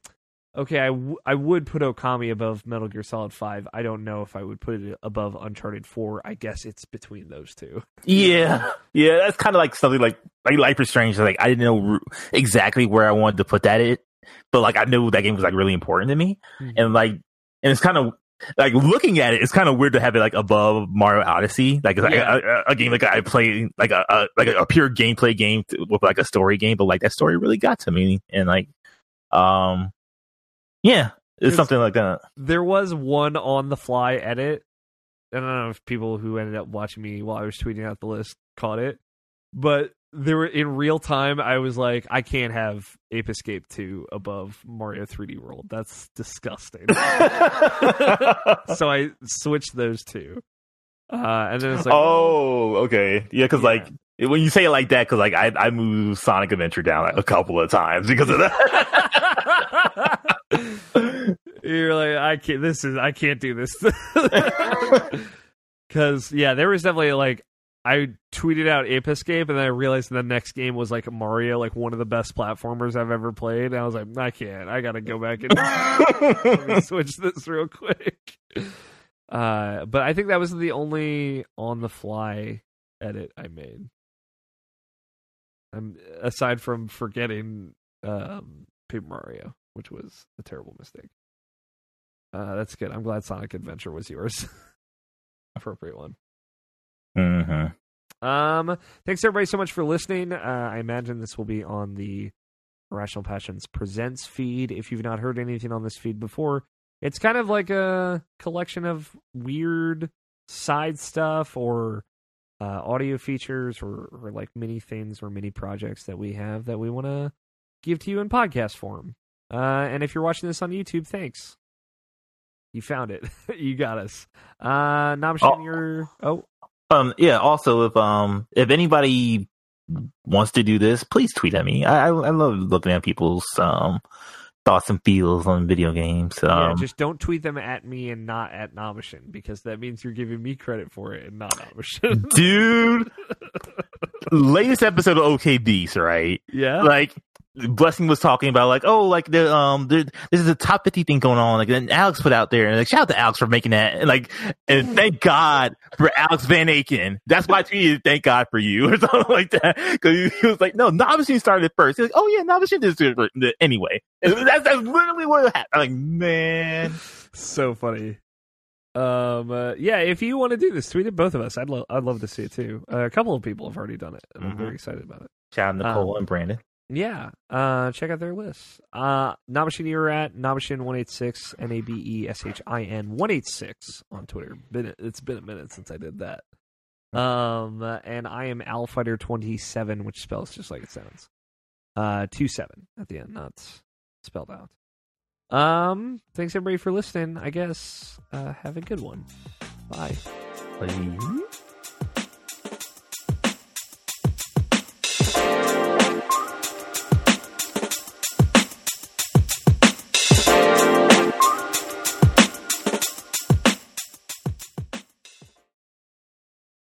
S1: okay, I, w- I would put Okami above Metal Gear Solid Five. I don't know if I would put it above Uncharted Four. I guess it's between those two.
S2: yeah, yeah, that's kind of like something like like Life is Strange. Like I didn't know r- exactly where I wanted to put that it, but like I knew that game was like really important to me,
S1: Mhm.
S2: and like, and it's kind of like looking at it, it's kind of weird to have it like above Mario Odyssey, like
S1: Yeah.
S2: a, a, a game like I play like a, a like a, pure gameplay game with like a story game, but like that story really got to me, and like, um, yeah, it's something like that.
S1: There was one on the fly edit. I don't know if people who ended up watching me while I was tweeting out the list caught it, but there were in real time. I was like, I can't have Ape Escape two above Mario 3D World. That's disgusting. so I switched those two. Uh, and then it's like,
S2: oh, okay. Yeah, because
S1: Yeah.
S2: like when you say it like that, because like I I moved Sonic Adventure down like, a couple of times because of that.
S1: You're like, I can't. This is I can't do this. Because yeah, there was definitely like I tweeted out Ape Escape, and then I realized the next game was like Mario, like one of the best platformers I've ever played. And I was like, I can't. I gotta go back and switch this real quick. Uh, but I think that was the only on the fly edit I made. Um, aside from forgetting um, Paper Mario, which was a terrible mistake. Uh, that's good. I'm glad Sonic Adventure was yours. Appropriate one.
S2: hmm
S1: Um, thanks everybody so much for listening. Uh, I imagine this will be on the Irrational Passions Presents feed. If you've not heard anything on this feed before, it's kind of like a collection of weird side stuff or uh, audio features or, or like mini things or mini projects that we have that we want to give to you in podcast form. Uh, and if you're watching this on YouTube, thanks. You found it. you got us. Uh, Nabeshin,
S2: Oh.
S1: you're. Oh,
S2: Um. Yeah. Also, if um if anybody wants to do this, please tweet at me. I I, I love looking at people's um thoughts and feels on video games. Um,
S1: Yeah, just don't tweet them at me and not at Nabeshin because that means you're giving me credit for it and not Nabeshin.
S2: dude, latest episode of OK Beast, right?
S1: yeah.
S2: Like Blessing was talking about like, oh, like the um, there, this is a top fifty thing going on. Like, then Alex put out there, and like, shout out to Alex for making that. And like, and thank God for Alex Van Aken. That's why I tweeted, "Thank God for you" or something like that. Because he, he was like, no, Novice Machine started first. He's like, oh yeah, Novice did it first. anyway. And that's that's literally what happened. I'm like, man,
S1: so funny. Um, uh, yeah, if you want to do this, tweet at both of us. I'd love, I'd love to see it too. Uh, a couple of people have already done it, and I'm
S2: Mhm.
S1: very excited about it.
S2: shout out Nicole
S1: Um,
S2: and Brandon.
S1: Yeah, uh, check out their lists. Uh, Nabeshin you're at Nabeshin one eight six N A B E S H I N one eight six on Twitter. Been it's been a minute since I did that. Um, uh, and I am Alfighter twenty seven, which spells just like it sounds. Uh, two seven at the end, not spelled out. Um, thanks everybody for listening. I guess. Uh, have a good one. Bye.
S2: Please.